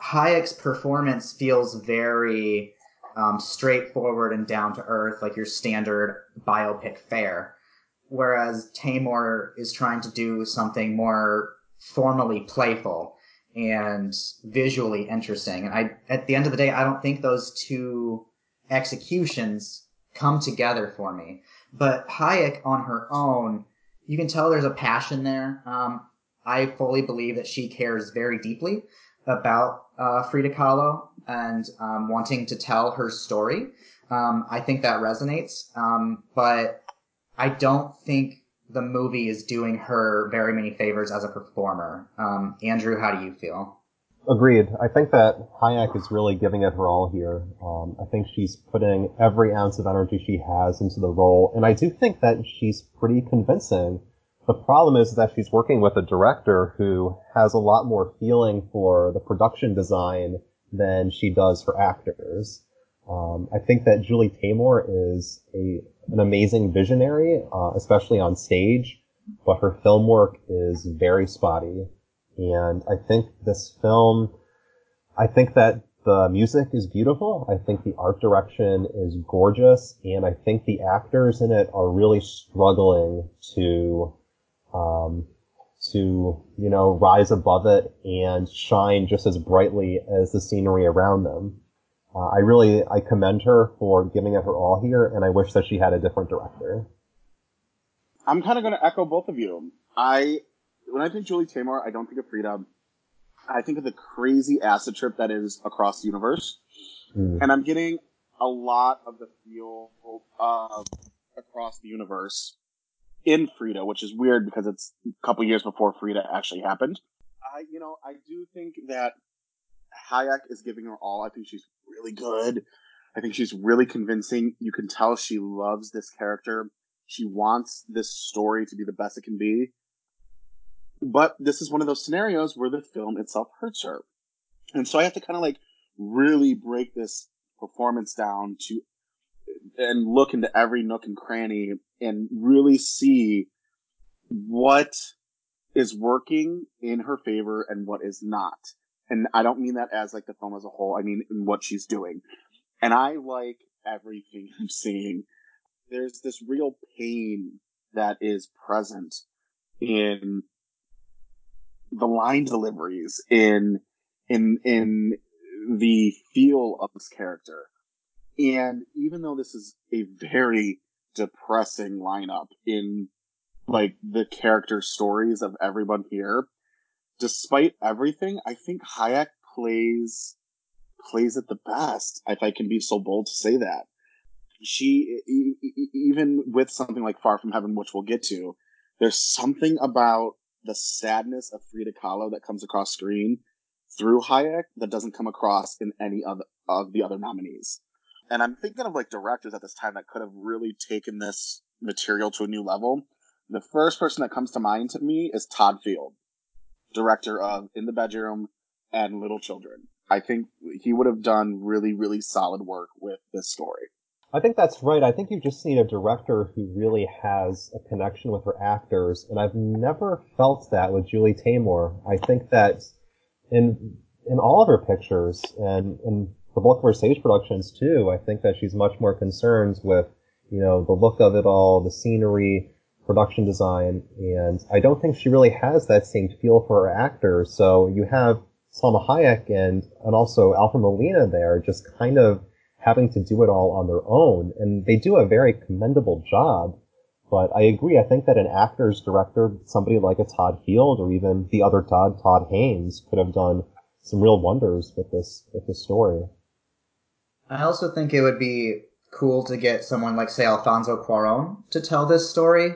hayek's performance feels very um, straightforward and down to earth like your standard biopic fare whereas Taymor is trying to do something more formally playful and visually interesting and i at the end of the day i don't think those two executions come together for me. But Hayek on her own, you can tell there's a passion there. Um, I fully believe that she cares very deeply about uh, Frida Kahlo and um, wanting to tell her story. Um, I think that resonates, um, but I don't think the movie is doing her very many favors as a performer. Um, Andrew, how do you feel? Agreed. I think that Hayek is really giving it her all here. Um, I think she's putting every ounce of energy she has into the role, and I do think that she's pretty convincing. The problem is that she's working with a director who has a lot more feeling for the production design than she does for actors. Um, I think that Julie Taymor is a an amazing visionary, uh, especially on stage, but her film work is very spotty. And I think this film, I think that the music is beautiful. I think the art direction is gorgeous. And I think the actors in it are really struggling to, um, to, you know, rise above it and shine just as brightly as the scenery around them. Uh, I really, I commend her for giving it her all here, and I wish that she had a different director. I'm kind of going to echo both of you. I when I think Julie Taymor, I don't think of Frida. I think of the crazy acid trip that is across the universe, mm. and I'm getting a lot of the feel of across the universe in Frida, which is weird because it's a couple years before Frida actually happened. I, you know, I do think that Hayek is giving her all. I think she's really good. I think she's really convincing. You can tell she loves this character. She wants this story to be the best it can be. But this is one of those scenarios where the film itself hurts her. And so I have to kind of like really break this performance down to and look into every nook and cranny and really see what is working in her favor and what is not. And I don't mean that as like the film as a whole. I mean in what she's doing. And I like everything I'm seeing. There's this real pain that is present in the line deliveries in in in the feel of this character. And even though this is a very depressing lineup in like the character stories of everyone here, despite everything, I think Hayek plays plays it the best. If I can be so bold to say that, she even with something like Far from Heaven, which we'll get to, there's something about the sadness of Frida Kahlo that comes across screen through Hayek that doesn't come across in any of, of the other nominees. And I'm thinking of like directors at this time that could have really taken this material to a new level. The first person that comes to mind to me is Todd Field, director of In the Bedroom and Little Children. I think he would have done really, really solid work with this story. I think that's right. I think you just need a director who really has a connection with her actors, and I've never felt that with Julie Taymor. I think that in in all of her pictures and in the bulk of her stage productions too, I think that she's much more concerned with you know the look of it all, the scenery, production design, and I don't think she really has that same feel for her actors. So you have Salma Hayek and and also Alfred Molina there, just kind of having to do it all on their own, and they do a very commendable job. But I agree. I think that an actor's director, somebody like a Todd Field or even the other Todd, Todd Haynes, could have done some real wonders with this with this story. I also think it would be cool to get someone like, say, Alfonso Cuarón to tell this story.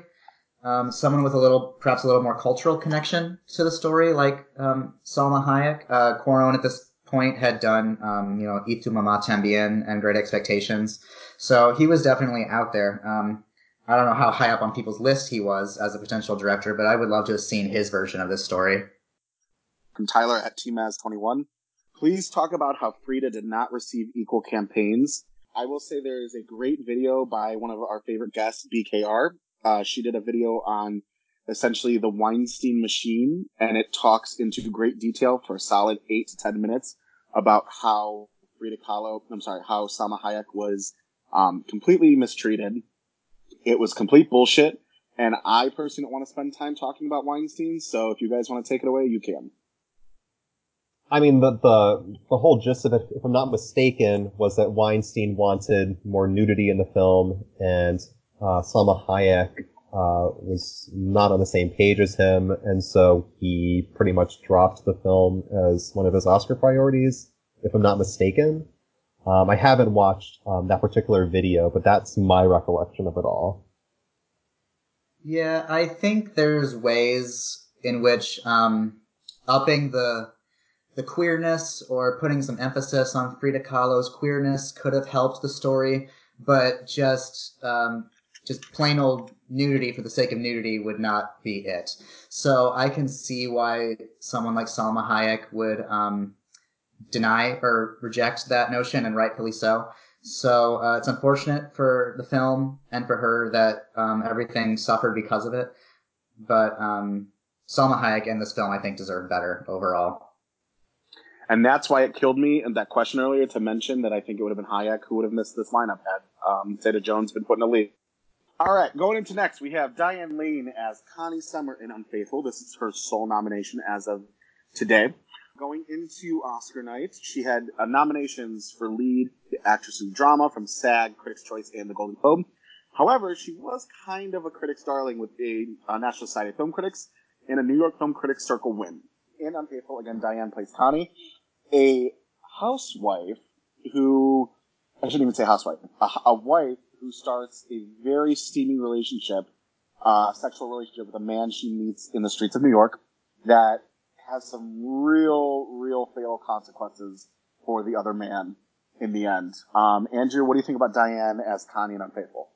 Um, someone with a little, perhaps a little more cultural connection to the story, like um, Salma Hayek. Uh, Cuarón at this point had done, um, you know, Y mamá también and Great Expectations. So he was definitely out there. Um, I don't know how high up on people's list he was as a potential director, but I would love to have seen his version of this story. From Tyler at TMAS21. Please talk about how Frida did not receive equal campaigns. I will say there is a great video by one of our favorite guests, BKR. Uh, she did a video on essentially the Weinstein machine, and it talks into great detail for a solid eight to ten minutes about how Frida Kahlo, I'm sorry, how Salma Hayek was um, completely mistreated. It was complete bullshit, and I personally don't want to spend time talking about Weinstein. So if you guys want to take it away, you can. I mean, the, the the whole gist of it, if I'm not mistaken, was that Weinstein wanted more nudity in the film, and uh, Salma Hayek uh, was not on the same page as him, and so he pretty much dropped the film as one of his Oscar priorities, if I'm not mistaken. Um, I haven't watched um, that particular video, but that's my recollection of it all. Yeah, I think there's ways in which um, upping the the queerness or putting some emphasis on Frida Kahlo's queerness could have helped the story, but just um, just plain old nudity for the sake of nudity would not be it. So I can see why someone like Salma Hayek would um, deny or reject that notion, and rightfully so. So uh, it's unfortunate for the film and for her that um, everything suffered because of it. But um, Salma Hayek in this film, I think, deserved better overall. And that's why it killed me in that question earlier to mention that I think it would have been Hayek who would have missed this lineup had um, Zeta Jones been put in the lead. All right, going into next, we have Diane Lane as Connie Sumner in Unfaithful. This is her sole nomination as of today. Going into Oscar night, she had uh, nominations for lead actress in drama from SAG, Critics' Choice, and the Golden Globe. However, she was kind of a critics' darling with a uh, National Society of Film Critics and a New York Film Critics Circle win. In Unfaithful, again, Diane plays Connie, a housewife who, I shouldn't even say housewife, a, a wife who starts a very steamy relationship, uh, sexual relationship with a man she meets in the streets of New York that has some real, real fatal consequences for the other man in the end. Um, Andrew, what do you think about Diane as Connie in Unfaithful?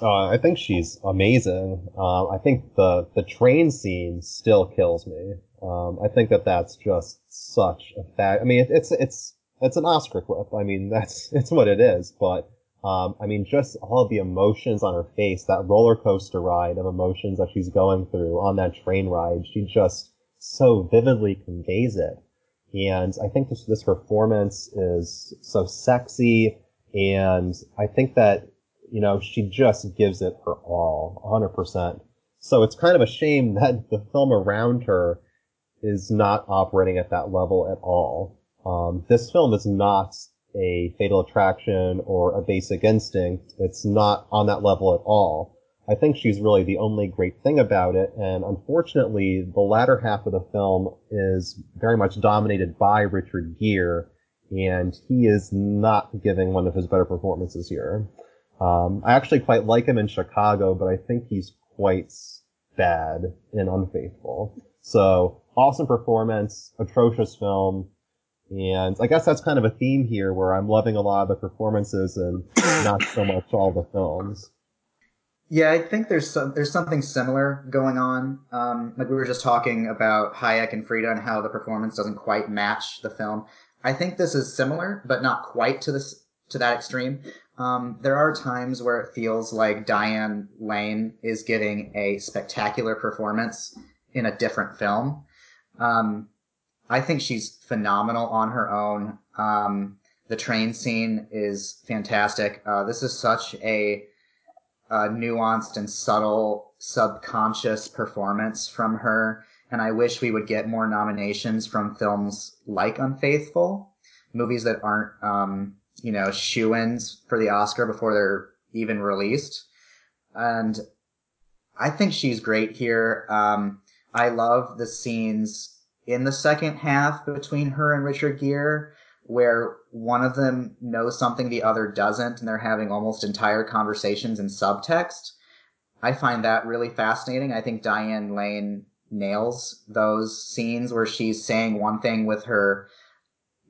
Uh, I think she's amazing. Um, I think the the train scene still kills me. Um, I think that that's just such a fact. I mean, it, it's it's it's an Oscar clip. I mean, that's it's what it is. But um, I mean, just all the emotions on her face, that roller coaster ride of emotions that she's going through on that train ride, she just so vividly conveys it. And I think this, this performance is so sexy. And I think that, you know, she just gives it her all, 100%. So it's kind of a shame that the film around her is not operating at that level at all. Um, this film is not a fatal attraction or a basic instinct. It's not on that level at all. I think she's really the only great thing about it, and unfortunately, the latter half of the film is very much dominated by Richard Gere, and he is not giving one of his better performances here. Um, I actually quite like him in Chicago, but I think he's quite bad in Unfaithful. So, awesome performance, atrocious film, and I guess that's kind of a theme here where I'm loving a lot of the performances and not so much all the films. Yeah, I think there's some, there's something similar going on. Um, like we were just talking about Hayek and Frida and how the performance doesn't quite match the film. I think this is similar, but not quite to this to that extreme. Um, there are times where it feels like Diane Lane is giving a spectacular performance in a different film. Um, I think she's phenomenal on her own. Um, the train scene is fantastic. Uh, this is such a, a, nuanced and subtle subconscious performance from her, and I wish we would get more nominations from films like Unfaithful, movies that aren't, um, you know, shoe-ins for the Oscar before they're even released. And I think she's great here. Um, I love the scenes in the second half between her and Richard Gere, where one of them knows something the other doesn't, and they're having almost entire conversations in subtext. I find that really fascinating. I think Diane Lane nails those scenes where she's saying one thing with her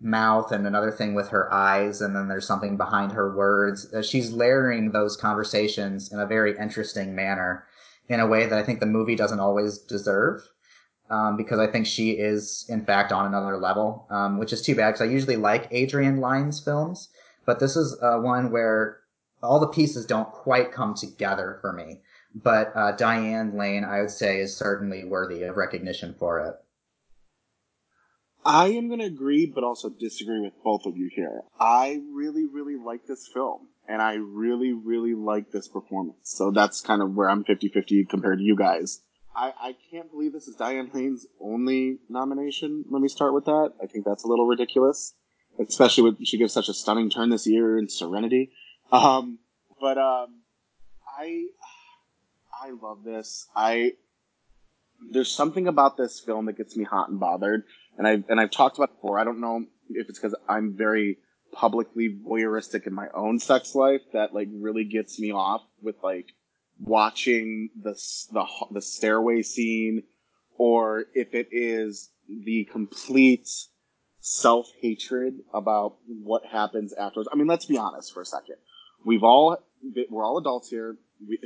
mouth and another thing with her eyes, and then there's something behind her words. Uh, she's layering those conversations in a very interesting manner in a way that I think the movie doesn't always deserve um, because I think she is, in fact, on another level, um, which is too bad because I usually like Adrian Lyne's films, but this is uh, one where all the pieces don't quite come together for me. But uh, Diane Lane, I would say, is certainly worthy of recognition for it. I am going to agree, but also disagree with both of you here. I really, really like this film, and I really, really like this performance. So that's kind of where I'm 50 50 compared to you guys. I, I can't believe this is Diane Lane's only nomination. Let me start with that. I think that's a little ridiculous, especially when she gives such a stunning turn this year in Serenity. Um, but um, I I love this. I there's something about this film that gets me hot and bothered, and I and I've talked about before. I don't know if it's because I'm very publicly voyeuristic in my own sex life that like really gets me off with like watching the, the, the stairway scene or if it is the complete self hatred about what happens afterwards. I mean, let's be honest for a second. We've all we're all adults here. We,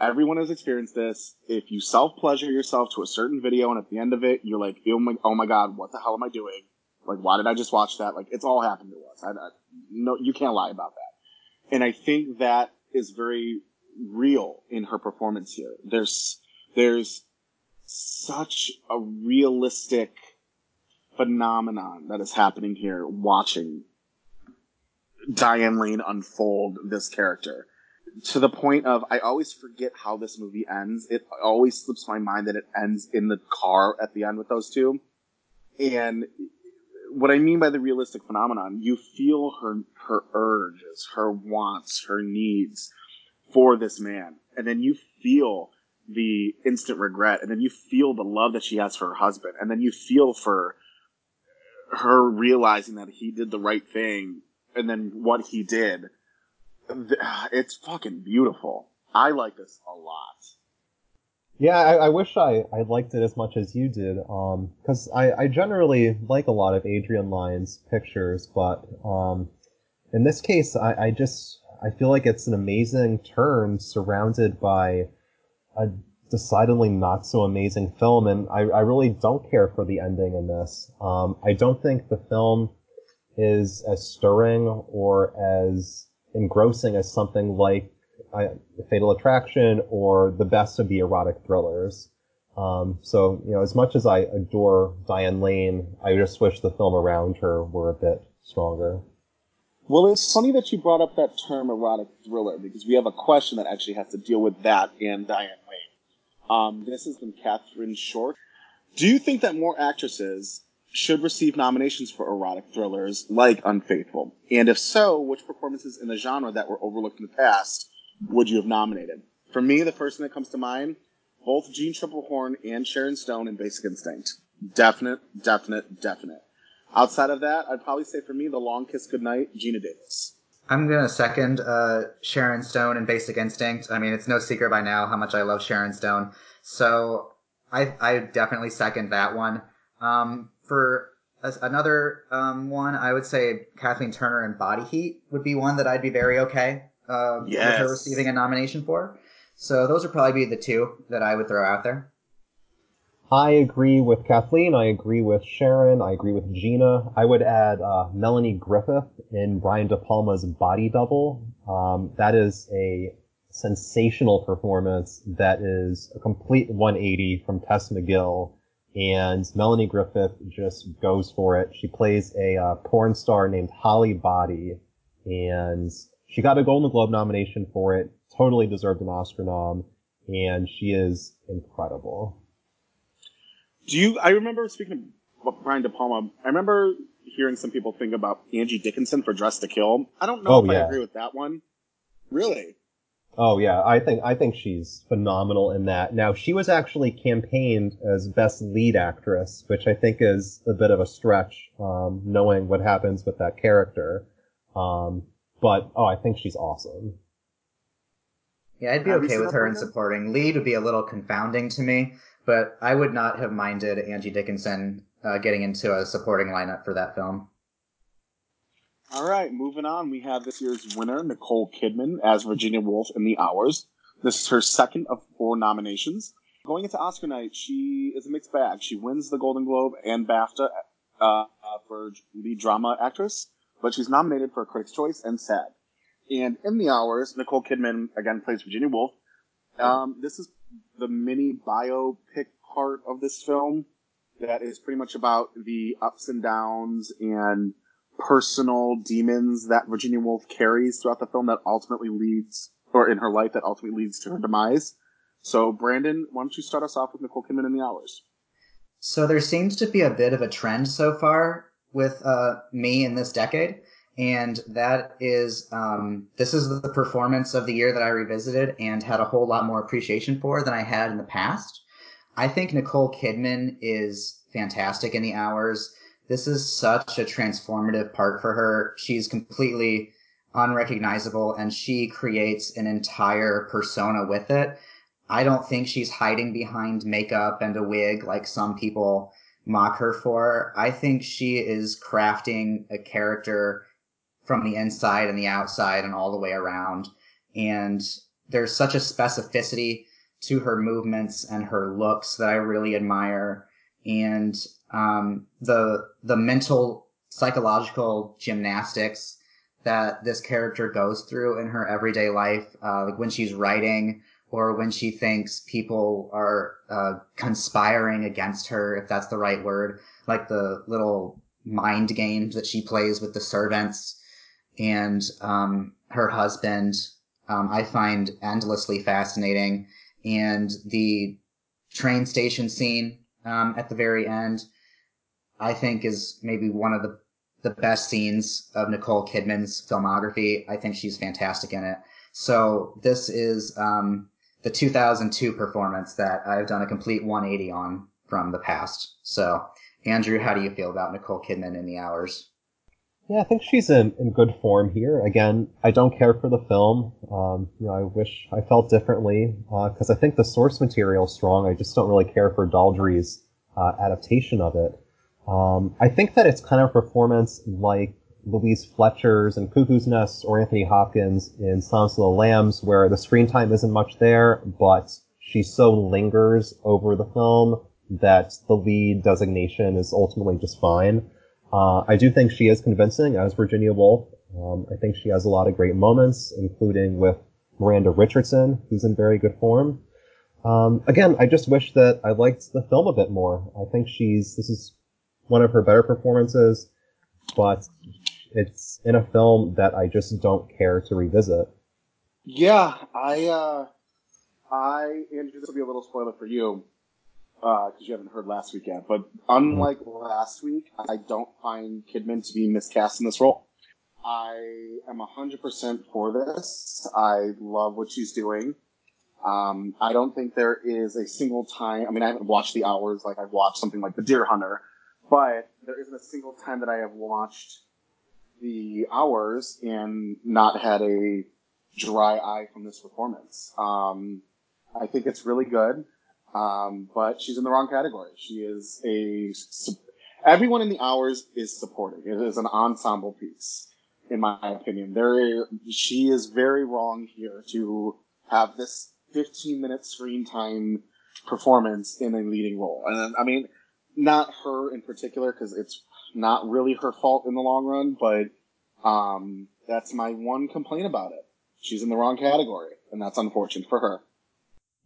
everyone has experienced this. If you self pleasure yourself to a certain video, and at the end of it, you're like, oh my, oh my god, what the hell am I doing? Like, why did I just watch that? Like, it's all happened to us. I, I, no, you can't lie about that. And I think that is very real in her performance here. There's there's such a realistic phenomenon that is happening here watching Diane Lane unfold this character to the point of I always forget how this movie ends. It always slips my mind that it ends in the car at the end with those two. And what I mean by the realistic phenomenon, you feel her her urges, her wants, her needs for this man. And then you feel the instant regret. And then you feel the love that she has for her husband. And then you feel for her realizing that he did the right thing and then what he did. It's fucking beautiful. I like this a lot yeah i, I wish I, I liked it as much as you did because um, I, I generally like a lot of adrian lyne's pictures but um, in this case I, I just i feel like it's an amazing turn surrounded by a decidedly not so amazing film, and I, I really don't care for the ending in this. Um, I don't think the film is as stirring or as engrossing as something like Fatal Attraction or the best of the erotic thrillers. Um, so, you know, as much as I adore Diane Lane, I just wish the film around her were a bit stronger. Well, it's funny that you brought up that term erotic thriller because we have a question that actually has to deal with that and Diane Lane. Um, this is from Catherine Short. Do you think that more actresses should receive nominations for erotic thrillers like Unfaithful? And if so, which performances in the genre that were overlooked in the past would you have nominated? For me, the first thing that comes to mind, both Jeanne Tripplehorn and Sharon Stone in Basic Instinct. Definite, definite, definite. Outside of that, I'd probably say for me, The Long Kiss Goodnight, Geena Davis. I'm gonna second uh, Sharon Stone and Basic Instinct. I mean, it's no secret by now how much I love Sharon Stone, so I I definitely second that one. Um, for a, another um, one, I would say Kathleen Turner and Body Heat would be one that I'd be very okay uh, yes. with her receiving a nomination for. So those would probably be the two that I would throw out there. I agree with Kathleen. I agree with Sharon. I agree with Geena. I would add uh, Melanie Griffith in Brian De Palma's Body Double. Um, that is a sensational performance that is a complete 180 from Tess McGill. And Melanie Griffith just goes for it. She plays a uh, porn star named Holly Body. And she got a Golden Globe nomination for it. Totally deserved an Oscar nom. And she is incredible. Do you? I remember speaking of Brian De Palma. I remember hearing some people think about Angie Dickinson for Dressed to Kill. I don't know Oh, if yeah. I agree with that one. Really? Oh yeah, I think I think she's phenomenal in that. Now she was actually campaigned as best lead actress, which I think is a bit of a stretch, um, knowing what happens with that character. Um, but oh, I think she's awesome. Yeah, I'd be Have okay with her in program? supporting. Lead would be a little confounding to me, but I would not have minded Angie Dickinson uh, getting into a supporting lineup for that film. All right, moving on. We have this year's winner, Nicole Kidman, as Virginia Woolf in The Hours. This is her second of four nominations. Going into Oscar night, she is a mixed bag. She wins the Golden Globe and BAFTA uh, uh, for lead drama actress, but she's nominated for a Critics' Choice and SAG. And in The Hours, Nicole Kidman again plays Virginia Woolf. Um, this is the mini biopic part of this film that is pretty much about the ups and downs and personal demons that Virginia Woolf carries throughout the film that ultimately leads, or in her life that ultimately leads to her demise. So, Brandon, why don't you start us off with Nicole Kidman in the hours? So there seems to be a bit of a trend so far with uh, me in this decade, and that is um, this is the performance of the year that I revisited and had a whole lot more appreciation for than I had in the past. I think Nicole Kidman is fantastic in the hours. This is such a transformative part for her. She's completely unrecognizable and she creates an entire persona with it. I don't think she's hiding behind makeup and a wig like some people mock her for. I think she is crafting a character from the inside and the outside and all the way around. And there's such a specificity to her movements and her looks that I really admire. And um, the the mental psychological gymnastics that this character goes through in her everyday life, uh, like when she's writing or when she thinks people are uh, conspiring against her, if that's the right word, like the little mind games that she plays with the servants and um, her husband, um, I find endlessly fascinating. And the train station scene um, at the very end, I think, is maybe one of the the best scenes of Nicole Kidman's filmography. I think she's fantastic in it. So this is um, the 2002 performance that I've done a complete 180 on from the past. So, Andrew, how do you feel about Nicole Kidman in the hours? Yeah, I think she's in, in good form here. Again, I don't care for the film. Um, you know, I wish I felt differently because uh, I think the source material is strong. I just don't really care for Daldry's uh, adaptation of it. Um, I think that it's kind of a performance like Louise Fletcher's and Cuckoo's Nest or Anthony Hopkins in Silence of the Lambs, where the screen time isn't much there, but she so lingers over the film that the lead designation is ultimately just fine. Uh, I do think she is convincing as Virginia Woolf. Um, I think she has a lot of great moments, including with Miranda Richardson, who's in very good form. Um, again, I just wish that I liked the film a bit more. I think she's this is one of her better performances, but it's in a film that I just don't care to revisit. Yeah, I, uh, I, Andrew, this will be a little spoiler for you Uh, because uh, you haven't heard last week yet. But unlike last week, I don't find Kidman to be miscast in this role. I am 100% for this. I love what she's doing. Um, I don't think there is a single time. I mean, I haven't watched the hours like I've watched something like The Deer Hunter, but there isn't a single time that I have watched the hours and not had a dry eye from this performance. Um, I think it's really good. Um, but she's in the wrong category. She is a, everyone in the hours is supporting. It is an ensemble piece, in my opinion. There, she is very wrong here to have this 15 minute screen time performance in a leading role. And I mean, not her in particular, because it's not really her fault in the long run, but, um, that's my one complaint about it. She's in the wrong category, and that's unfortunate for her.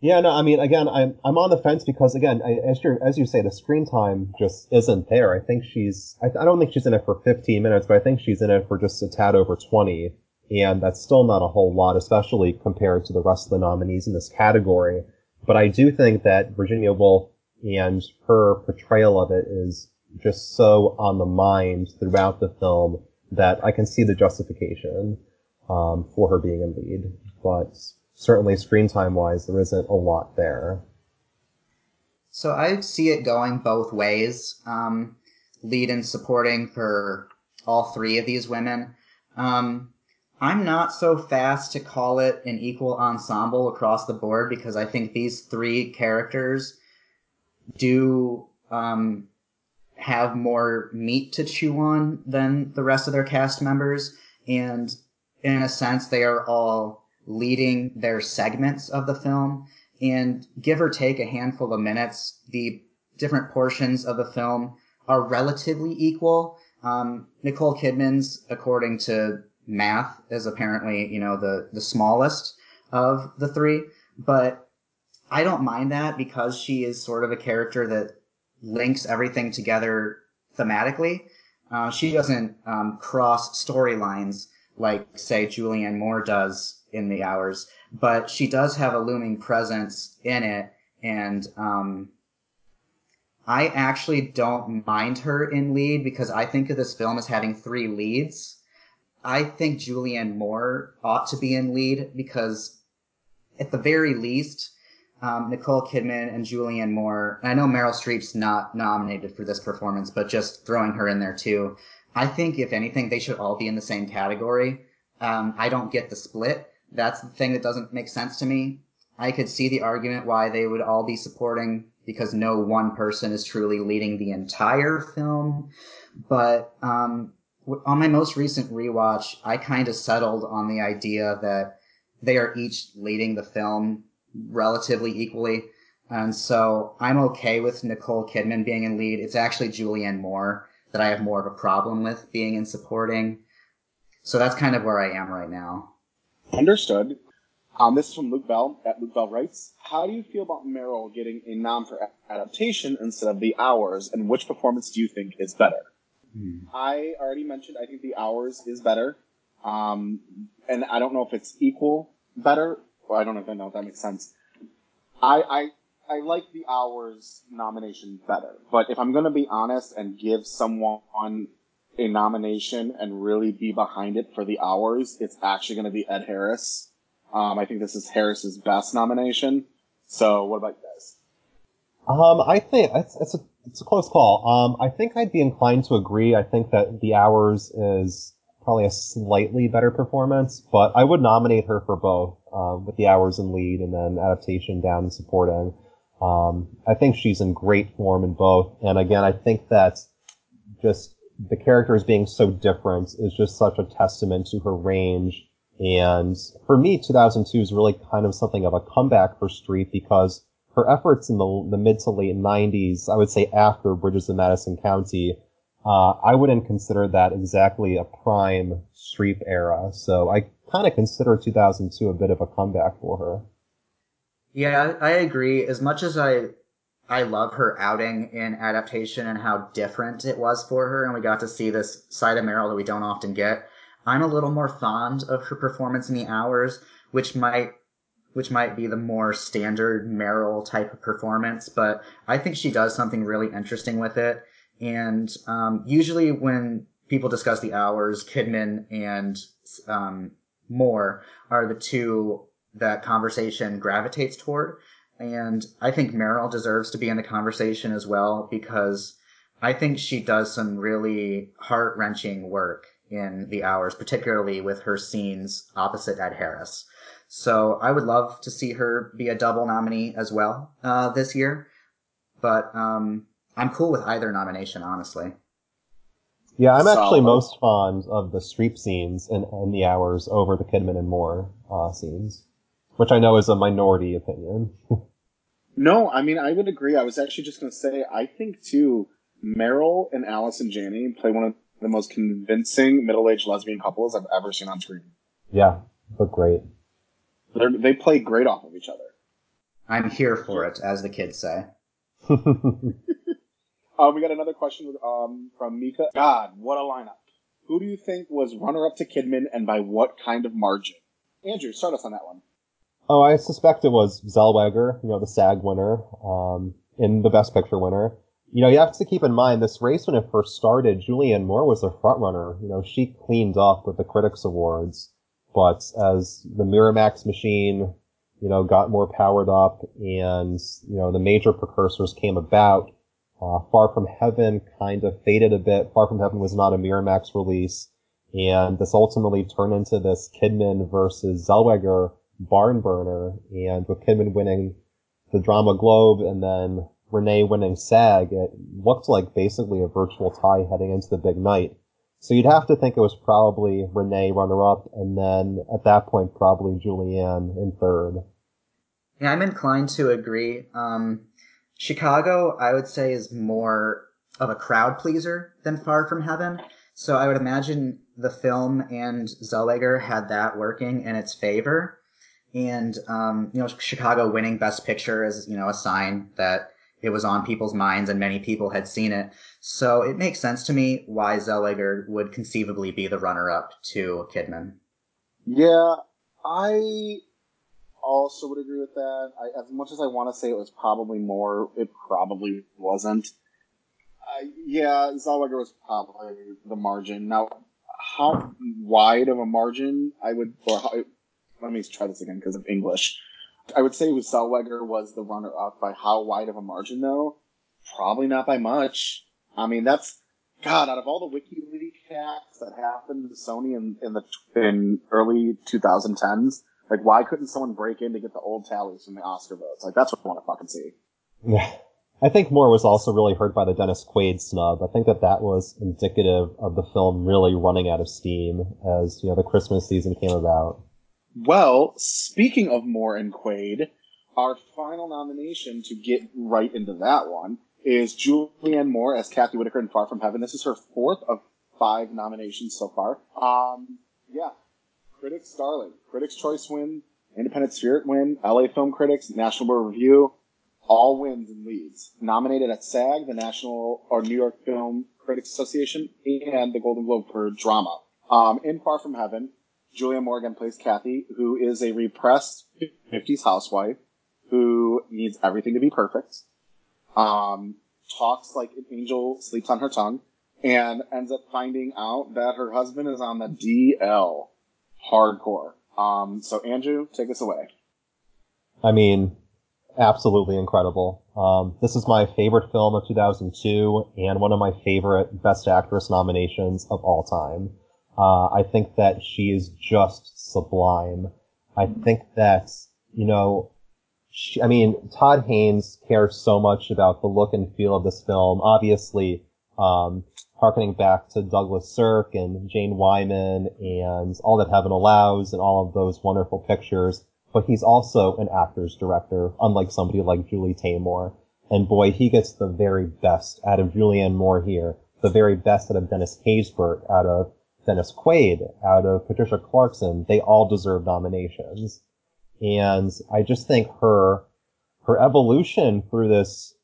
Yeah, no, I mean, again, I'm I'm on the fence because again, I, as you as you say, the screen time just isn't there. I think she's, I, I don't think she's in it for 15 minutes, but I think she's in it for just a tad over 20, and that's still not a whole lot, especially compared to the rest of the nominees in this category. But I do think that Virginia Woolf and her portrayal of it is just so on the mind throughout the film that I can see the justification um, for her being in lead, but certainly screen time wise, there isn't a lot there. So I see it going both ways. Um, lead and supporting for all three of these women. Um, I'm not so fast to call it an equal ensemble across the board because I think these three characters do um, have more meat to chew on than the rest of their cast members, and in a sense, they are all leading their segments of the film. And give or take a handful of minutes, the different portions of the film are relatively equal. Um, Nicole Kidman's, according to math, is apparently, you know, the, the smallest of the three. But I don't mind that because she is sort of a character that links everything together thematically. Uh, she doesn't um, cross storylines like, say, Julianne Moore does in the hours, but she does have a looming presence in it, and um, I actually don't mind her in lead because I think of this film as having three leads. I think Julianne Moore ought to be in lead because, at the very least, um, Nicole Kidman and Julianne Moore. I know Meryl Streep's not nominated for this performance, but just throwing her in there too. I think if anything, they should all be in the same category. Um, I don't get the split, that's the thing that doesn't make sense to me. I could see the argument why they would all be supporting because no one person is truly leading the entire film. But um, on my most recent rewatch, I kind of settled on the idea that they are each leading the film relatively equally. And so I'm okay with Nicole Kidman being in lead. It's actually Julianne Moore that I have more of a problem with being in supporting. So that's kind of where I am right now. Understood. Um, this is from Luke Bell at Luke Bell writes, How do you feel about Meryl getting a nom for adaptation instead of The Hours, and which performance do you think is better? Hmm. I already mentioned I think The Hours is better, um, and I don't know if it's equal better. I don't if know if that makes sense. I, I I like The Hours nomination better, but if I'm going to be honest and give someone a nomination and really be behind it for The Hours, it's actually going to be Ed Harris. Um, I think this is Harris's best nomination. So, what about you guys? Um, I think it's, it's a it's a close call. Um, I think I'd be inclined to agree. I think that The Hours is probably a slightly better performance, but I would nominate her for both, um, with The Hours in lead and then adaptation down and supporting. Um, I think she's in great form in both, and again, I think that just the characters being so different is just such a testament to her range and for me, 2002 is really kind of something of a comeback for Streep because her efforts in the, the mid to late 90s, I would say after Bridges of Madison County, uh, I wouldn't consider that exactly a prime Streep era. So I kind of consider 2002 a bit of a comeback for her. Yeah, I agree. As much as I I love her outing in adaptation and how different it was for her, and we got to see this side of Meryl that we don't often get. I'm a little more fond of her performance in the hours, which might which might be the more standard Meryl type of performance, but I think she does something really interesting with it. And um, usually when people discuss the hours, Kidman and um, Moore are the two that conversation gravitates toward. And I think Meryl deserves to be in the conversation as well because I think she does some really heart wrenching work in the hours, particularly with her scenes opposite Ed Harris. So I would love to see her be a double nominee as well uh, this year, but um, I'm cool with either nomination, honestly. Yeah, I'm actually most fond of the Streep scenes and, in the hours over the Kidman and Moore uh, scenes, which I know is a minority opinion. no, I mean I would agree. I was actually just going to say I think too. Meryl and Allison Janney play one of the most convincing middle-aged lesbian couples I've ever seen on screen. Yeah, look great. They're, they play great off of each other. I'm here for it, as the kids say. uh, we got another question um, from Mika. God, what a lineup! Who do you think was runner-up to Kidman, and by what kind of margin? Andrew, start us on that one. Oh, I suspect it was Zellweger, you know, the SAG winner, um, in the Best Picture winner you know, you have to keep in mind this race when it first started, Julianne Moore was the front runner. You know, she cleaned up with the Critics Awards, but as the Miramax machine, you know, got more powered up and, you know, the major precursors came about, uh, Far From Heaven kind of faded a bit. Far From Heaven was not a Miramax release, and this ultimately turned into this Kidman versus Zellweger barn burner, and with Kidman winning the Drama Globe and then Renee winning SAG, it looked like basically a virtual tie heading into the big night. So you'd have to think it was probably Renee runner up, and then at that point, probably Julianne in third. Yeah, I'm inclined to agree. Um, Chicago, I would say, is more of a crowd pleaser than Far From Heaven. So I would imagine the film and Zellweger had that working in its favor. And, um, you know, Chicago winning Best Picture is, you know, a sign that it was on people's minds and many people had seen it. So it makes sense to me why Zellweger would conceivably be the runner up to Kidman. Yeah, I also would agree with that. I, as much as I want to say it was probably more, it probably wasn't. Uh, yeah, Zellweger was probably the margin. Now, how wide of a margin I would, or how, let me try this again because of English. I would say Zellweger was the runner up by how wide of a margin though? Probably not by much. I mean, that's God. Out of all the WikiLeaks hacks that happened to Sony in, in the in early 2010s, like why couldn't someone break in to get the old tallies from the Oscar votes? Like that's what I want to fucking see. Yeah. I think Moore was also really hurt by the Dennis Quaid snub. I think that that was indicative of the film really running out of steam as you know the Christmas season came about. Well, speaking of Moore and Quaid, our final nomination to get right into that one is Julianne Moore as Kathy Whitaker in Far From Heaven. This is her fourth of five nominations so far. Um, yeah, Critics Darling, Critics Choice win, Independent Spirit win, LA Film Critics, National Board Review, all wins and leads. Nominated at SAG, the National or New York Film Critics Association, and the Golden Globe for drama. Um, in Far From Heaven, Julianne Moore plays Kathy, who is a repressed 50s housewife who needs everything to be perfect. Um, talks like an angel sleeps on her tongue and ends up finding out that her husband is on the DL hardcore. Um, so Andrew, take us away. I mean, absolutely incredible. Um, this is my favorite film of 2002 and one of my favorite Best Actress nominations of all time. Uh, I think that she is just sublime. I think that, you know, she, I mean, Todd Haynes cares so much about the look and feel of this film. Obviously, um, harkening back to Douglas Sirk and Jane Wyman and All That Heaven Allows and all of those wonderful pictures but he's also an actor's director, unlike somebody like Julie Taymor. And boy, he gets the very best out of Julianne Moore here, the very best out of Dennis Haysbert, out of Dennis Quaid, out of Patricia Clarkson. They all deserve nominations. And I just think her, her evolution through this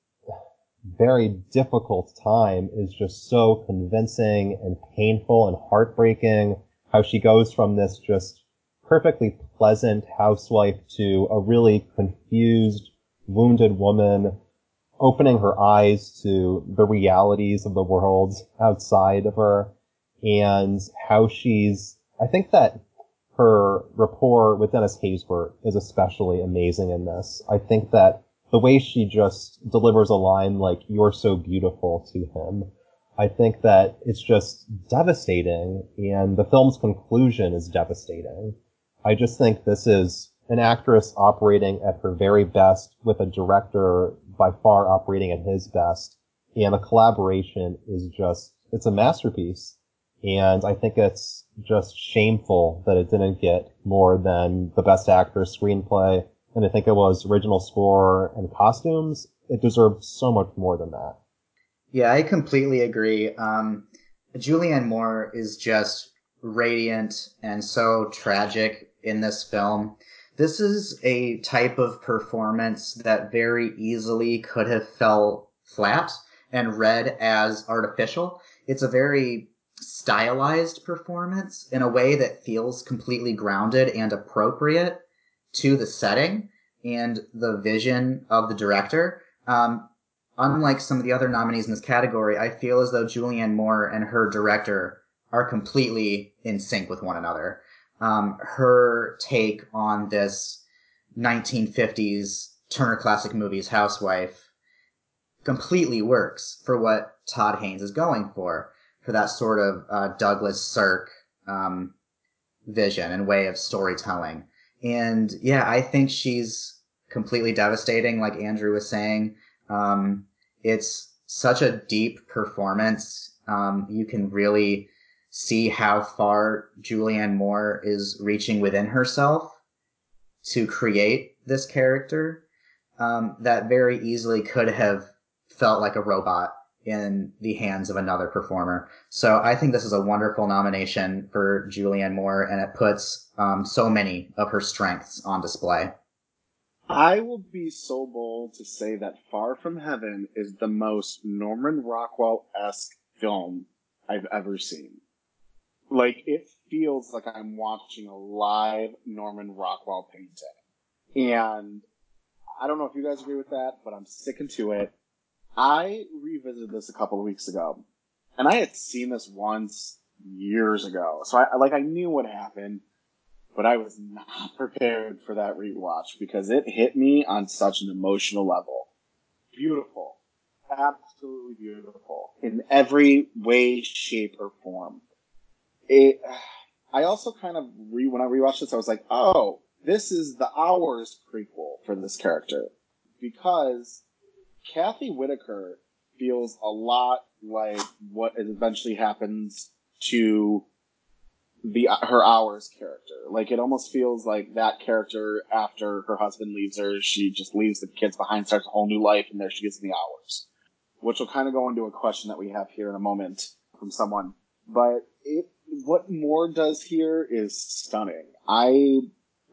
very difficult time is just so convincing and painful and heartbreaking. How she goes from this just perfectly pleasant housewife to a really confused, wounded woman opening her eyes to the realities of the world outside of her and how she's, I think that her rapport with Dennis Haysbert is especially amazing in this. I think that the way she just delivers a line like, you're so beautiful to him, I think that it's just devastating and the film's conclusion is devastating. I just think this is an actress operating at her very best with a director by far operating at his best. And the collaboration is just, it's a masterpiece. And I think it's just shameful that it didn't get more than the best actress screenplay. And I think it was original score and costumes. It deserved so much more than that. Yeah, I completely agree. Um, Julianne Moore is just radiant and so tragic in this film. This is a type of performance that very easily could have fell flat and read as artificial. It's a very stylized performance in a way that feels completely grounded and appropriate to the setting and the vision of the director. Um, unlike some of the other nominees in this category, I feel as though Julianne Moore and her director are completely in sync with one another um, her take on this 1950s Turner Classic Movies housewife completely works for what Todd Haynes is going for, for that sort of uh, Douglas Sirk um, vision and way of storytelling. And yeah, I think she's completely devastating, like Andrew was saying. Um, it's such a deep performance. Um, you can really see how far Julianne Moore is reaching within herself to create this character um, that very easily could have felt like a robot in the hands of another performer. So I think this is a wonderful nomination for Julianne Moore, and it puts um, so many of her strengths on display. I will be so bold to say that Far From Heaven is the most Norman Rockwell esque film I've ever seen. Like it feels like I'm watching a live Norman Rockwell painting. And I don't know if you guys agree with that, but I'm sticking to it. I revisited this a couple of weeks ago, and I had seen this once years ago. So I like I knew what happened, but I was not prepared for that rewatch because it hit me on such an emotional level. Beautiful. Absolutely beautiful. In every way, shape, or form it, I also kind of re when I rewatched this, I was like, oh, this is the Hours prequel for this character because Kathy Whitaker feels a lot like what eventually happens to the her hours character. Like it almost feels like that character after her husband leaves her, she just leaves the kids behind, starts a whole new life, and there she gets in the hours. Which will kind of go into a question that we have here in a moment from someone. But it, what Moore does here is stunning. I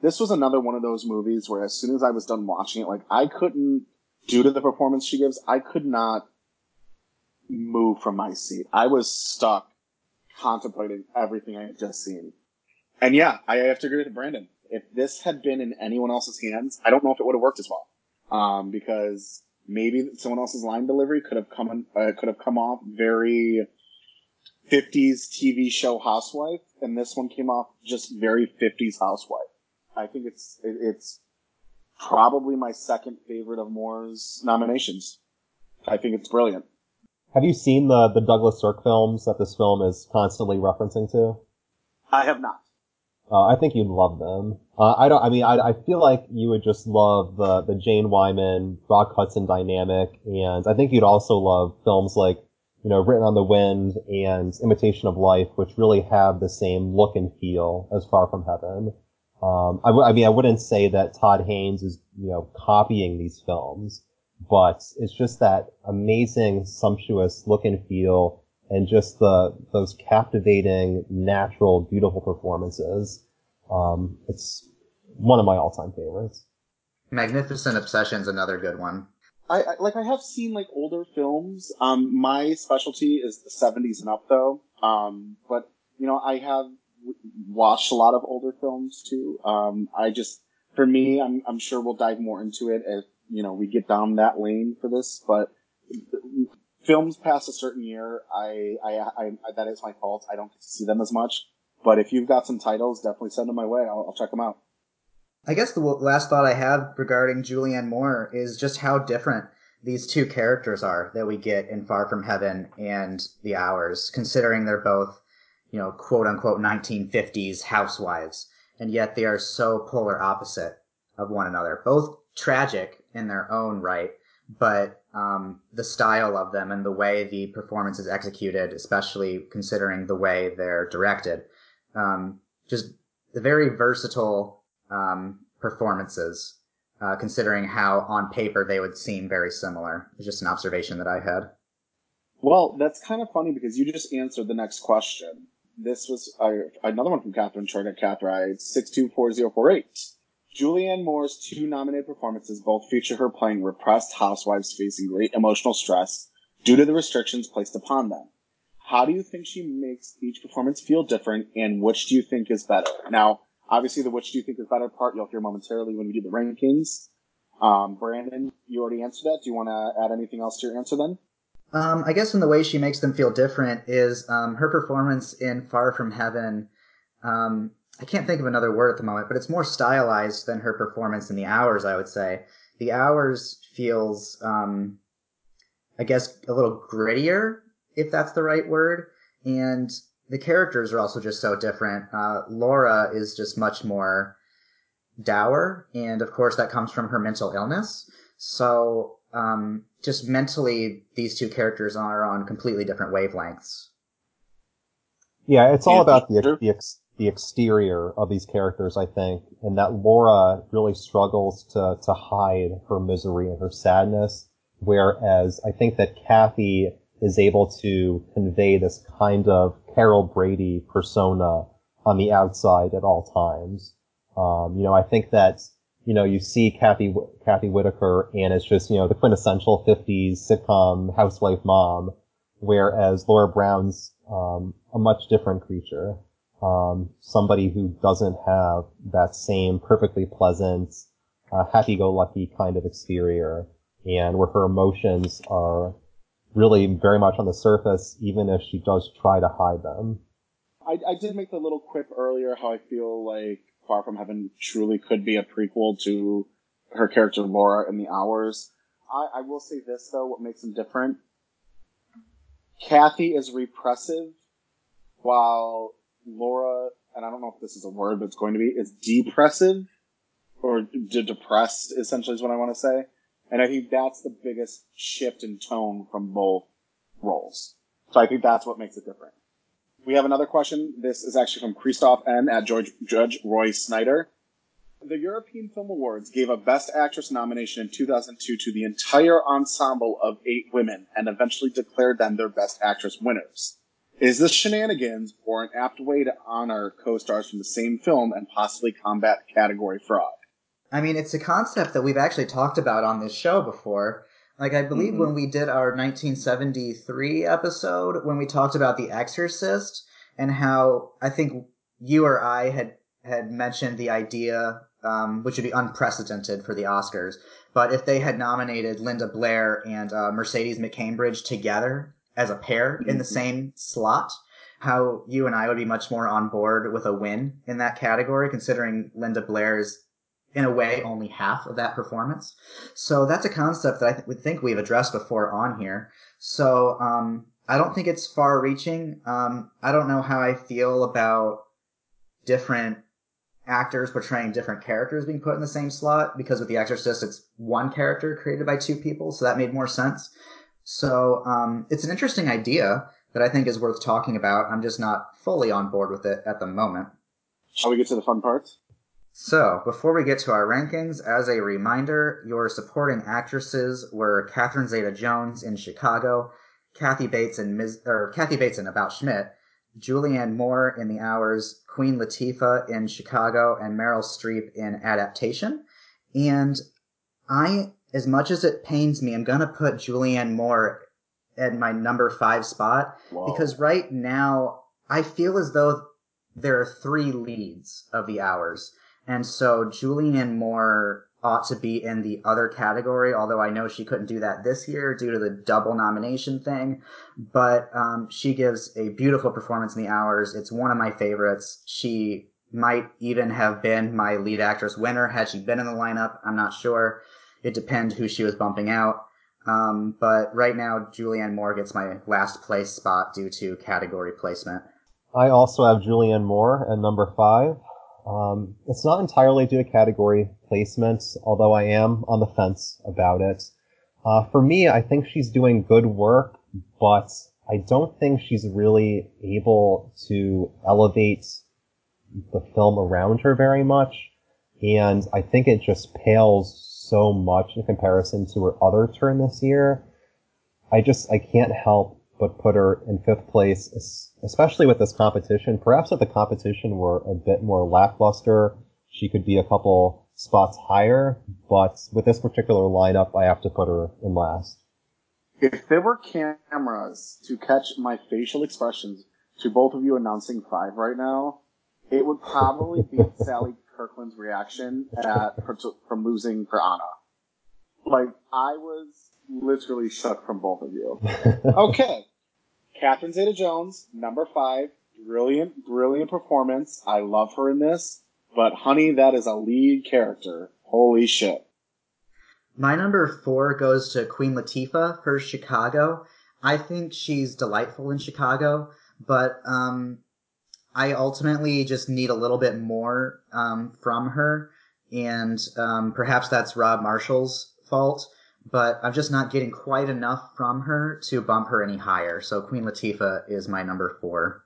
this was another one of those movies where as soon as I was done watching it, like I couldn't, due to the performance she gives, I could not move from my seat. I was stuck contemplating everything I had just seen. And yeah, I have to agree with Brandon. If this had been in anyone else's hands, I don't know if it would have worked as well. Um, because maybe someone else's line delivery could have come uh, could have come off very 50s TV show housewife, and this one came off just very 50s housewife. I think it's it's probably my second favorite of Moore's nominations. I think it's brilliant. Have you seen the the Douglas Sirk films that this film is constantly referencing to? I have not. Uh, I think you'd love them. Uh, I don't. I mean, I, I feel like you would just love the the Jane Wyman, Rock Hudson dynamic, and I think you'd also love films like you know Written on the Wind and Imitation of Life, which really have the same look and feel as Far from Heaven. Um, I, w- I mean, I wouldn't say that Todd Haynes is, you know, copying these films, but it's just that amazing, sumptuous look and feel and just the, those captivating, natural, beautiful performances. Um, it's one of my all-time favorites. Magnificent Obsession's another good one. I, I like I have seen like older films. Um, my specialty is the 70s and up though. Um, but you know, I have watched a lot of older films too. Um, I just, for me, I'm, I'm sure we'll dive more into it as, you know, we get down that lane for this, but films past a certain year, I, I, I, I that is my fault. I don't get to see them as much. But if you've got some titles, definitely send them my way. I'll, I'll check them out. I guess the last thought I have regarding Julianne Moore is just how different these two characters are that we get in Far From Heaven and The Hours, considering they're both you know, quote unquote 1950s housewives, and yet they are so polar opposite of one another. Both tragic in their own right, but um, the style of them and the way the performance is executed, especially considering the way they're directed, um, just the very versatile um, performances. Uh, considering how on paper they would seem very similar. It's just an observation that I had. Well, that's kind of funny because you just answered the next question this was uh, another one from Catherine Short at Catherine, 624048. Julianne Moore's two nominated performances both feature her playing repressed housewives facing great emotional stress due to the restrictions placed upon them. How do you think she makes each performance feel different, and which do you think is better? Now, obviously, the which do you think is better part you'll hear momentarily when we do the rankings. Um, Brandon, you already answered that. Do you want to add anything else to your answer then? Um, I guess in the way she makes them feel different is um, her performance in Far From Heaven. Um, I can't think of another word at the moment, but it's more stylized than her performance in The Hours, I would say. The Hours feels, um, I guess, a little grittier, if that's the right word. And the characters are also just so different. Uh, Laura is just much more dour, and of course that comes from her mental illness. So um, just mentally, these two characters are on completely different wavelengths. Yeah, it's all about the the, ex, the exterior of these characters, I think, and that Laura really struggles to to hide her misery and her sadness, whereas I think that Kathy is able to convey this kind of Carol Brady persona on the outside at all times. Um, you know, I think that you know, you see Kathy, Kathy Whitaker and it's just, you know, the quintessential 50s sitcom housewife mom, whereas Laura Brown's, um, a much different creature. Um, somebody who doesn't have that same perfectly pleasant, uh, happy-go-lucky kind of exterior, and where her emotions are really very much on the surface, even if she does try to hide them. I, I did make the little quip earlier how I feel like Far From Heaven truly could be a prequel to her character Laura in the Hours. I, I will say this though, what makes them different. Kathy is repressive, while Laura, and I don't know if this is a word, but it's going to be, is depressive or de- depressed. Essentially, is what I want to say. And I think that's the biggest shift in tone from both roles. So I think that's what makes it different. We have another question. This is actually from Christoph N. at George, Judge Roy Snyder. The European Film Awards gave a Best Actress nomination in 2002 to the entire ensemble of eight women and eventually declared them their Best Actress winners. Is this shenanigans or an apt way to honor co-stars from the same film and possibly combat category fraud? I mean, it's a concept that we've actually talked about on this show before. Like, I believe Mm-hmm. when we did our 1973 episode, when we talked about The Exorcist, and how I think you or I had had mentioned the idea, um, which would be unprecedented for the Oscars, but if they had nominated Linda Blair and uh, Mercedes McCambridge together as a pair in the Mhm. same slot, how you and I would be much more on board with a win in that category, considering Linda Blair's in a way only half of that performance. So that's a concept that I th- would think we've addressed before on here. So um, I don't think it's far reaching. Um, I don't know how I feel about different actors portraying different characters being put in the same slot because with The Exorcist, it's one character created by two people, so that made more sense. So um, it's an interesting idea that I think is worth talking about. I'm just not fully on board with it at the moment. Shall we get to the fun parts? So, before we get to our rankings, as a reminder, your supporting actresses were Catherine Zeta-Jones in Chicago, Kathy Bates in Ms. or Kathy Bates in About Schmidt, Julianne Moore in The Hours, Queen Latifah in Chicago, and Meryl Streep in Adaptation. And I, as much as it pains me, I'm gonna put Julianne Moore at my number five spot Whoa. because right now I feel as though there are three leads of the hours. And so Julianne Moore ought to be in the other category, although I know she couldn't do that this year due to the double nomination thing. But um, she gives a beautiful performance in the hours. It's one of my favorites. She might even have been my lead actress winner had she been in the lineup. I'm not sure. It depends who she was bumping out. Um, but right now, Julianne Moore gets my last place spot due to category placement. I also have Julianne Moore at number five. Um, it's not entirely due to category placement, although I am on the fence about it. Uh, for me, I think she's doing good work, but I don't think she's really able to elevate the film around her very much. And I think it just pales so much in comparison to her other turn this year. I just, I can't help but put her in fifth place, especially with this competition. Perhaps if the competition were a bit more lackluster, she could be a couple spots higher, but with this particular lineup, I have to put her in last. If there were cameras to catch my facial expressions to both of you announcing five right now, it would probably be Sally Kirkland's reaction at from losing for Anna. Like I was literally shook from both of you. Okay, Catherine Zeta-Jones, number five, brilliant, brilliant performance. I love her in this, but honey, that is a lead character. Holy shit! My number four goes to Queen Latifah for Chicago. I think she's delightful in Chicago, but um, I ultimately just need a little bit more um, from her, and um, perhaps that's Rob Marshall's fault. But I'm just not getting quite enough from her to bump her any higher. So Queen Latifah is my number four.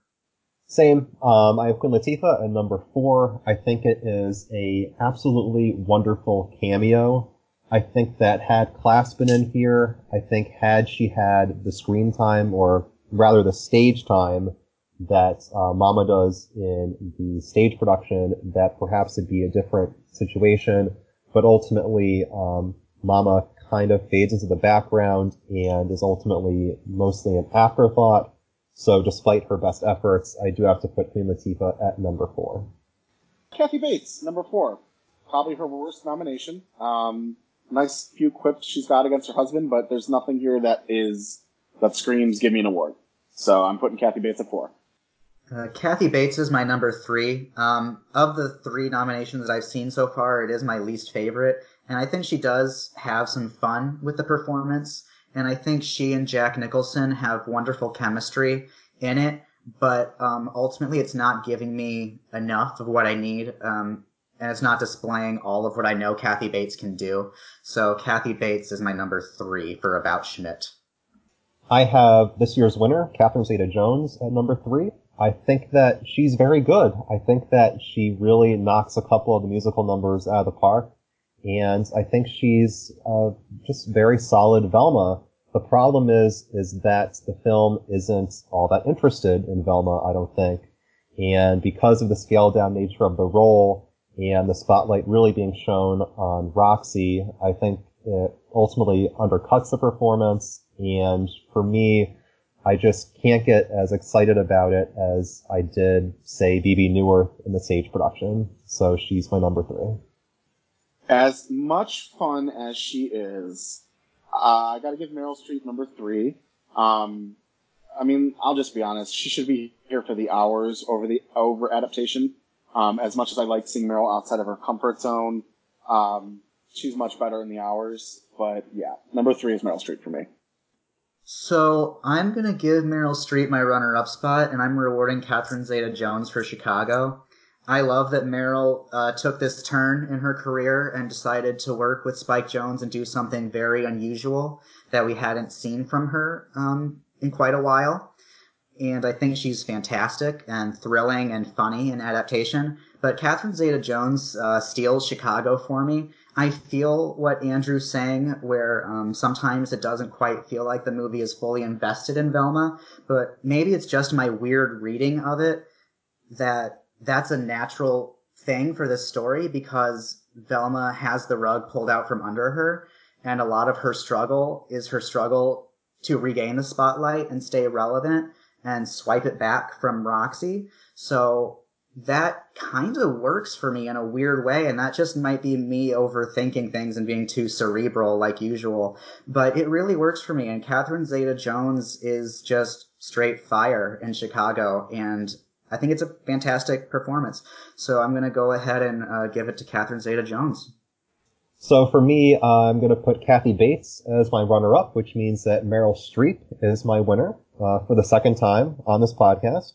Same. Um, I have Queen Latifah at number four. I think it is a absolutely wonderful cameo. I think that had Class been in here, I think had she had the screen time, or rather the stage time that uh, Mama does in the stage production, that perhaps it'd be a different situation. But ultimately, um, Mama kind of fades into the background and is ultimately mostly an afterthought. So despite her best efforts, I do have to put Queen Latifah at number four. Kathy Bates, number four, probably her worst nomination. Um, nice few quips she's got against her husband, but there's nothing here that is that screams "Give me an award." So I'm putting Kathy Bates at four. Uh, Kathy Bates is my number three. Um, of the three nominations that I've seen so far, it is my least favorite. And I think she does have some fun with the performance. And I think she and Jack Nicholson have wonderful chemistry in it. But um, ultimately, it's not giving me enough of what I need. Um, and it's not displaying all of what I know Kathy Bates can do. So Kathy Bates is my number three for About Schmidt. I have this year's winner, Catherine Zeta-Jones, at number three. I think that she's very good. I think that she really knocks a couple of the musical numbers out of the park, and I think she's uh, just very solid Velma. The problem is, is that the film isn't all that interested in Velma. I don't think, and because of the scaled down nature of the role and the spotlight really being shown on Roxie, I think it ultimately undercuts the performance and for me, I just can't get as excited about it as I did, say, Bebe Neuwirth in the stage production. So she's my number three. As much fun as she is, uh, I gotta give Meryl Streep number three. Um, I mean, I'll just be honest. She should be here for the hours over the over adaptation. Um, as much as I like seeing Meryl outside of her comfort zone, um, she's much better in the hours. But yeah, number three is Meryl Streep for me. So I'm gonna give Meryl Streep my runner-up spot, and I'm rewarding Catherine Zeta-Jones for Chicago. I love that Meryl uh, took this turn in her career and decided to work with Spike Jonze and do something very unusual that we hadn't seen from her um, in quite a while. And I think she's fantastic and thrilling and funny in adaptation. But Catherine Zeta-Jones uh, steals Chicago for me I feel what Andrew's saying, where um, sometimes it doesn't quite feel like the movie is fully invested in Velma, but maybe it's just my weird reading of it that that's a natural thing for this story because Velma has the rug pulled out from under her, and a lot of her struggle is her struggle to regain the spotlight and stay relevant and swipe it back from Roxie. So that kind of works for me in a weird way and that just might be me overthinking things and being too cerebral like usual but it really works for me and catherine zeta-jones is just straight fire in chicago and i think it's a fantastic performance so i'm going to go ahead and uh, give it to catherine zeta-jones so for me, uh, I'm going to put Kathy Bates as my runner-up, which means that Meryl Streep is my winner uh, for the second time on this podcast.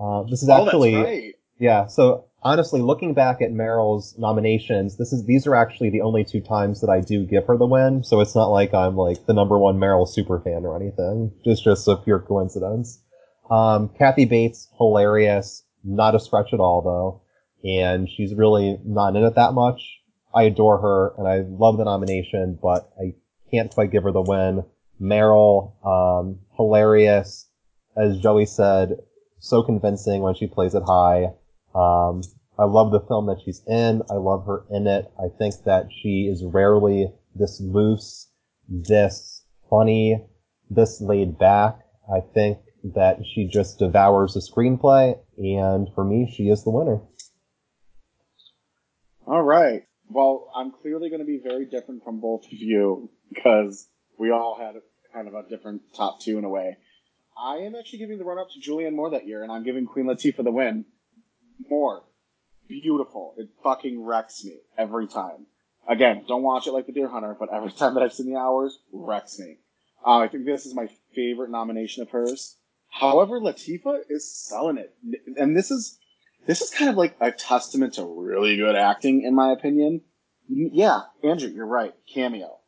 Uh, this is actually oh, right. Yeah, so honestly, looking back at Meryl's nominations, this is these are actually the only two times that I do give her the win. So it's not like I'm like the number one Meryl super fan or anything. It's just a pure coincidence. Um, Kathy Bates, hilarious, not a stretch at all though, and she's really not in it that much. I adore her and I love the nomination, but I can't quite give her the win. Meryl, um, hilarious, as Joey said, so convincing when she plays it high. Um, I love the film that she's in. I love her in it. I think that she is rarely this loose, this funny, this laid back. I think that she just devours the screenplay, and for me, she is the winner. All right. Well, I'm clearly going to be very different from both of you because we all had kind of a different top two in a way. I am actually giving the run up to Julianne Moore that year, and I'm giving Queen Latifah the win. Moore. Beautiful. It fucking wrecks me every time. Again, don't watch it like The Deer Hunter, but every time that I've seen the hours, wrecks me. Uh, I think this is my favorite nomination of hers. However, Latifah is selling it, and this is this is kind of like a testament to really good acting, in my opinion. Yeah, Andrew, you're right. Cameo,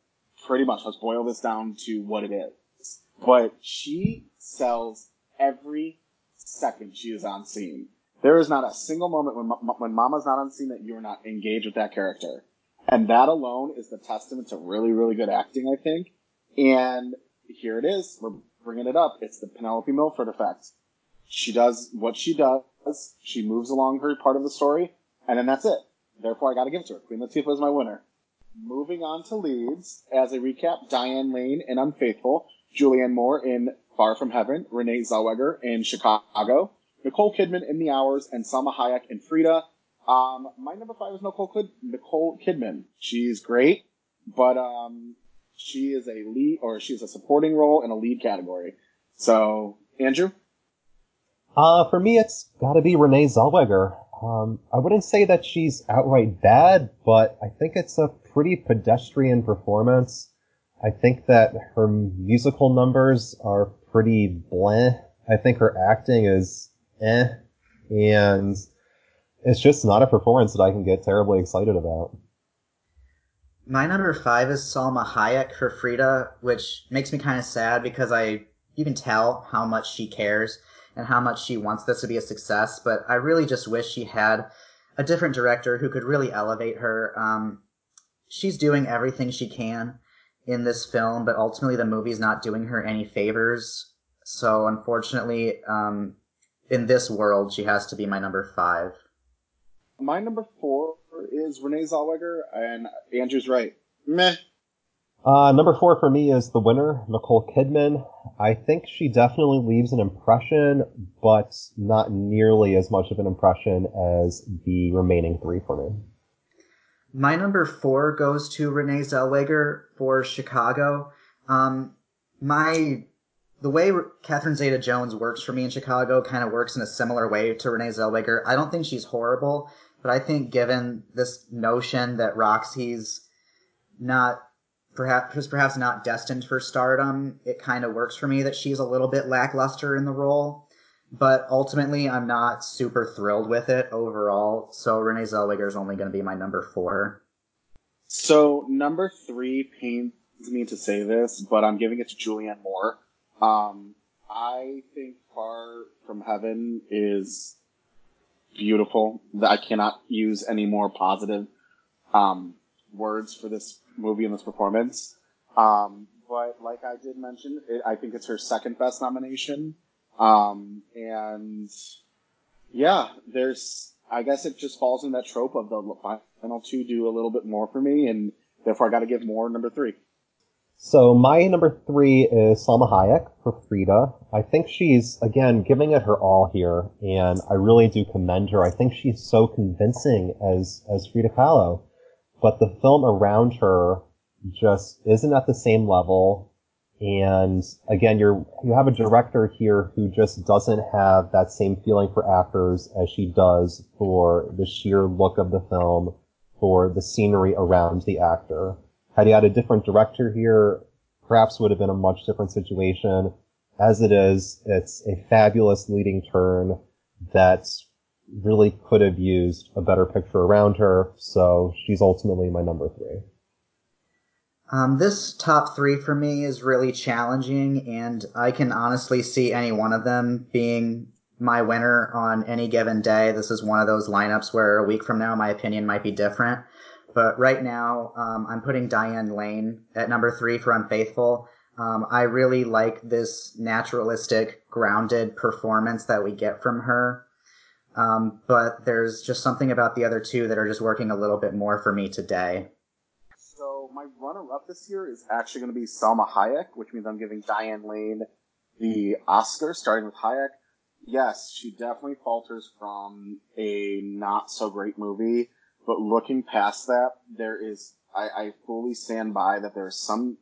pretty much. Let's boil this down to what it is. But she sells every second she is on scene. There is not a single moment when when Mama's not on scene that you're not engaged with that character, and that alone is the testament to really really good acting, I think. And here it is, we're bringing it up. It's the Penelope Milford effect. She does what she does. She moves along her part of the story, and then that's it. Therefore, I got to give it to her. Queen Latifah is my winner. Moving on to leads, as a recap, Diane Lane in Unfaithful, Julianne Moore in Far From Heaven, Renee Zellweger in Chicago, Nicole Kidman in The Hours, and Salma Hayek in Frida. Um, my number five is Nicole, Kid- Nicole Kidman. She's great, but um, she is a lead or she's a supporting role in a lead category. So, Andrew? Uh, for me, it's gotta be Renee Zellweger. Um, I wouldn't say that she's outright bad, but I think it's a pretty pedestrian performance. I think that her musical numbers are pretty bland. I think her acting is eh. And it's just not a performance that I can get terribly excited about. My number five is Salma Hayek for Frida, which makes me kind of sad because I you can tell how much she cares and how much she wants this to be a success. But I really just wish she had a different director who could really elevate her. Um, she's doing everything she can in this film, but ultimately the movie's not doing her any favors. So unfortunately, um, in this world, she has to be my number five. My number four is Renee Zellweger, and Andrew's right. Meh. Uh, number four for me is the winner, Nicole Kidman. I think she definitely leaves an impression, but not nearly as much of an impression as the remaining three for me. My number four goes to Renee Zellweger for Chicago. Um, my the way Catherine Zeta-Jones works for me in Chicago kind of works in a similar way to Renee Zellweger. I don't think she's horrible, but I think given this notion that Roxie's not perhaps perhaps not destined for stardom, it kind of works for me that she's a little bit lackluster in the role. But ultimately, I'm not super thrilled with it overall. So Renee Zellweger is only going to be my number four. So number three pains me to say this, but I'm giving it to Julianne Moore. Um, I think Far from Heaven is beautiful. I cannot use any more positive um, words for this movie and this performance. Um, but like I did mention, it, I think it's her second best nomination. Um, and yeah, there's, I guess it just falls in that trope of the final two do a little bit Moore for me, and therefore I got to give more number three. So my number three is Salma Hayek for Frida. I think she's again giving it her all here, and I really do commend her. I think she's so convincing as as Frida Kahlo, but the film around her just isn't at the same level. And again, you're you have a director here who just doesn't have that same feeling for actors as she does for the sheer look of the film, for the scenery around the actor. Had he had a different director here, perhaps would have been a much different situation. As it is, it's a fabulous leading turn that really could have used a better picture around her, so she's ultimately my number three. Um, this top three for me is really challenging, and I can honestly see any one of them being my winner on any given day. This is one of those lineups where a week from now my opinion might be different. But right now, um, I'm putting Diane Lane at number three for Unfaithful. Um, I really like this naturalistic, grounded performance that we get from her. Um, but there's just something about the other two that are just working a little bit more for me today. So my runner-up this year is actually going to be Salma Hayek, which means I'm giving Diane Lane the Oscar, starting with Hayek. Yes, she definitely falters from a not so great movie but looking past that, there is, I, I fully stand by that there's some,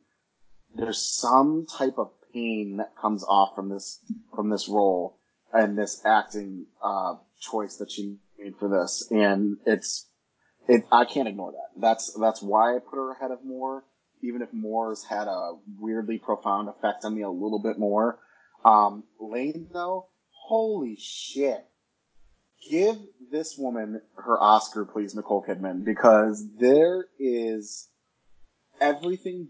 there's some type of pain that comes off from this, from this role and this acting, uh, choice that she made for this. And it's, it, I can't ignore that. That's, that's why I put her ahead of Moore, even if Moore's had a weirdly profound effect on me a little bit more. Um, Lane though, holy shit give this woman her Oscar, please, Nicole Kidman, because there is everything.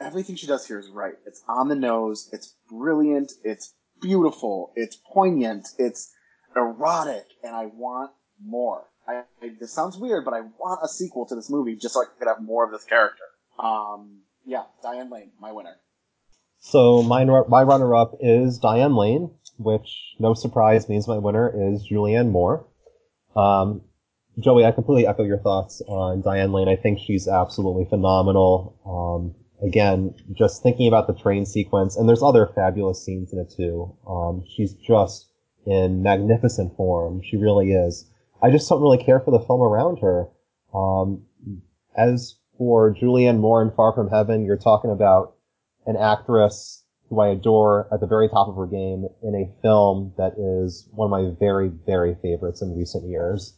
Everything she does here is right. It's on the nose. It's brilliant. It's beautiful. It's poignant. It's erotic, and I want more. I, I, this sounds weird, but I want a sequel to this movie just so I could have more of this character. Um, yeah, Diane Lane, my winner. So my my runner up is Diane Lane which, no surprise, means my winner is Julianne Moore. Um, Joey, I completely echo your thoughts on Diane Lane. I think she's absolutely phenomenal. Um, again, just thinking about the train sequence, and there's other fabulous scenes in it too. Um, she's just in magnificent form. She really is. I just don't really care for the film around her. Um, as for Julianne Moore in Far From Heaven, you're talking about an actress who I adore at the very top of her game in a film that is one of my very, very favorites in recent years.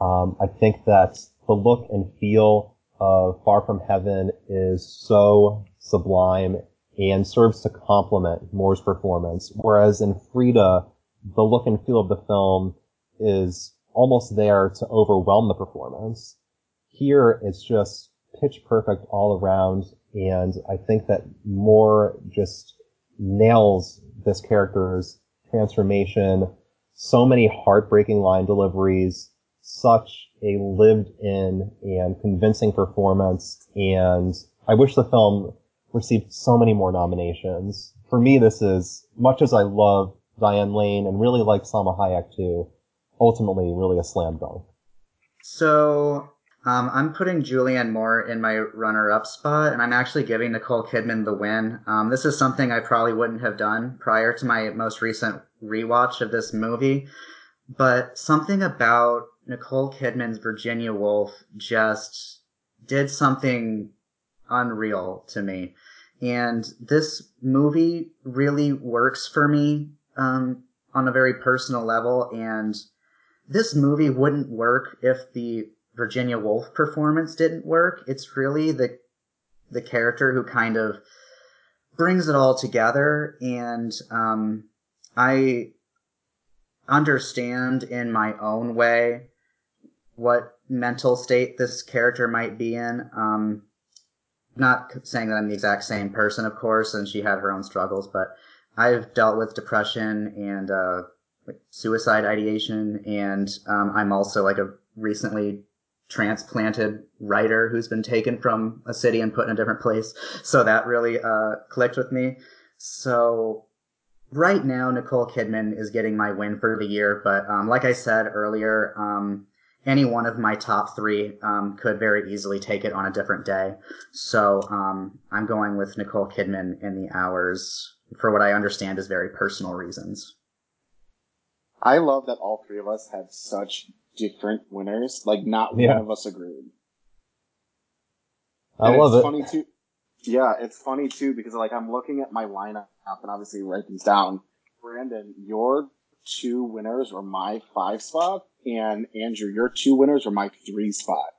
Um, I think that the look and feel of Far From Heaven is so sublime and serves to complement Moore's performance. Whereas in Frida, the look and feel of the film is almost there to overwhelm the performance. Here, it's just pitch perfect all around, and I think that Moore just nails this character's transformation. So many heartbreaking line deliveries, such a lived in and convincing performance, and I wish the film received so many more nominations. For me, this is, much as I love Diane Lane and really like Salma Hayek too, ultimately really a slam dunk. So um, I'm putting Julianne Moore in my runner-up spot, and I'm actually giving Nicole Kidman the win. Um, this is something I probably wouldn't have done prior to my most recent rewatch of this movie, but something about Nicole Kidman's Virginia Woolf just did something unreal to me. And this movie really works for me um, on a very personal level. And this movie wouldn't work if the Virginia Woolf performance didn't work. It's really the the character who kind of brings it all together. And um, I understand in my own way what mental state this character might be in. Um, not saying that I'm the exact same person, of course, and she had her own struggles, but I've dealt with depression and uh, suicide ideation, and um, I'm also like a recently transplanted writer who's been taken from a city and put in a different place. So that really uh, clicked with me. So right now, Nicole Kidman is getting my win for the year, but um, like I said earlier, um, any one of my top three um, could very easily take it on a different day. So um, I'm going with Nicole Kidman in the hours for what I understand is very personal reasons. I love that all three of us have such different winners. Like, not Yeah. one of us agreed. I And love it's it. Funny too. Yeah, it's funny too because like I'm looking at my lineup and obviously write these down. Brandon, your two winners were my five spot, and Andrew, your two winners were my three spot.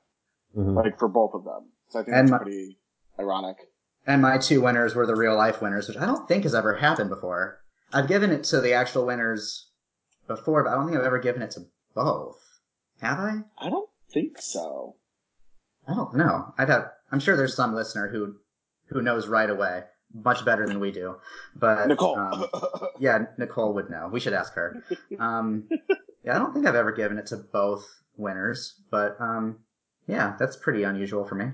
Mhm. Like for both of them. So I think And that's my- pretty ironic. And my two winners were the real life winners, which I don't think has ever happened before. I've given it to the actual winners before, but I don't think I've ever given it to both. Have I? I don't think so. I don't know. I'd have. I'm sure there's some listener who who knows right away, much better than we do. But Nicole. um, yeah, Nicole would know. We should ask her. Um, yeah, I don't think I've ever given it to both winners, but um, yeah, that's pretty unusual for me.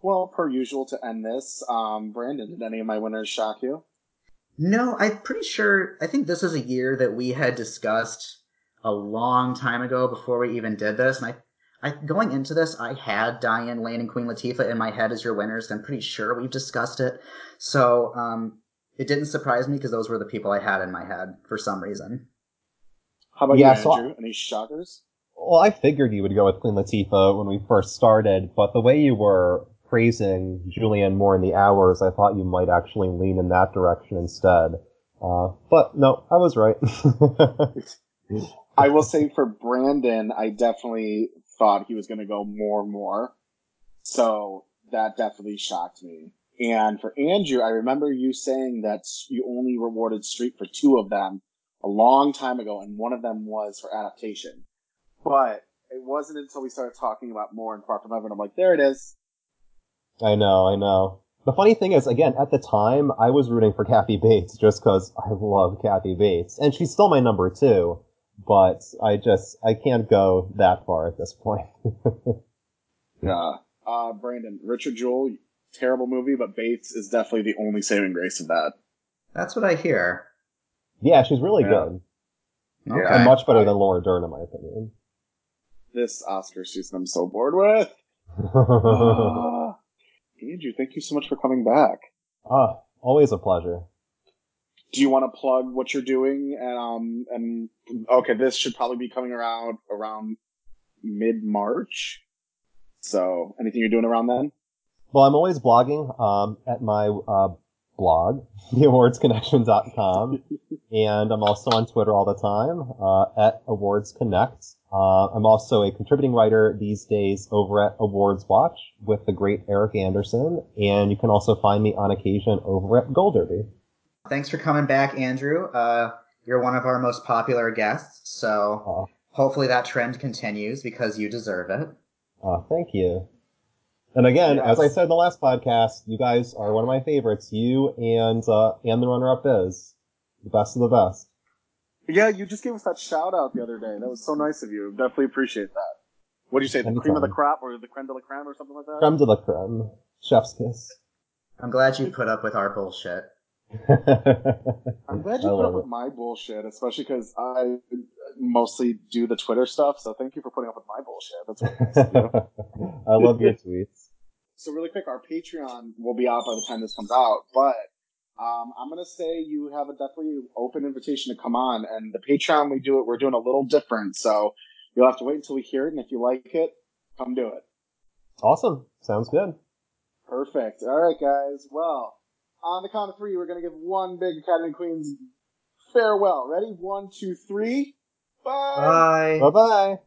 well, per usual to end this, um, Brandon, did any of my winners shock you? No, I'm pretty sure. I think this is a year that we had discussed a long time ago before we even did this. And I, I going into this, I had Diane Lane and Queen Latifah in my head as your winners. And I'm pretty sure we've discussed it. So um, it didn't surprise me because those were the people I had in my head for some reason. How about Yeah, you, so- Andrew? Any shockers? Well, I figured you would go with Queen Latifah when we first started, but the way you were praising Julianne Moore in the hours, I thought you might actually lean in that direction instead. Uh, but no, I was right. I will say for Brandon, I definitely thought he was going to go Moore and Moore. So that definitely shocked me. And for Andrew, I remember you saying that you only rewarded Streep for two of them a long time ago, and one of them was for adaptation. But it wasn't until we started talking about Moore and Far From Heaven, I'm like, there it is. I know, I know. The funny thing is, again, at the time, I was rooting for Kathy Bates just because I love Kathy Bates, and she's still my number two. But I just I can't go that far at this point. Yeah. Uh, Brandon, Richard Jewell, terrible movie, but Bates is definitely the only saving grace of that. That's what I hear. yeah, she's really Yeah. good, Okay. and much better than Laura Dern, in my opinion. This Oscar season I'm so bored with. Ah. Andrew, thank you so much for coming back. ah, always a pleasure. Do you want to plug what you're doing? Um, and okay, this should probably be coming around around mid March. So, anything you're doing around then? Well, I'm always blogging um, at my uh, blog, theawardsconnection.com, and I'm also on Twitter all the time uh, at Awards Connect. Uh, I'm also a contributing writer these days over at Awards Watch with the great Erik Anderson, and you can also find me on occasion over at Gold Derby. Thanks for coming back, Andrew. Uh, you're one of our most popular guests, so Uh, Hopefully that trend continues because you deserve it. Oh, thank you. And again, Yes. as I said in the last podcast, you guys are one of my favorites. You and uh, and the runner-up is the best of the best. Yeah, you just gave us that shout out the other day. That was so nice of you. Definitely appreciate that. What do you say? The cream of the crop or the creme de la creme or something like that? Creme de la creme, chef's kiss. I'm glad you put up with our bullshit. I'm glad I you put love up with my bullshit, especially because I mostly do the Twitter stuff. So thank you for putting up with my bullshit. That's nice. I love your tweets. So really quick, our Patreon will be out by the time this comes out, but um, I'm gonna say you have a definitely open invitation to come on. And the Patreon we do it, we're doing a little different, so you'll have to wait until we hear it. And if you like it, come do it. Awesome. Sounds good. Perfect. All right, guys. Well, on the count of three, we're gonna give one big Academy Queens farewell. Ready? One, two, three. Bye. Bye. Bye bye.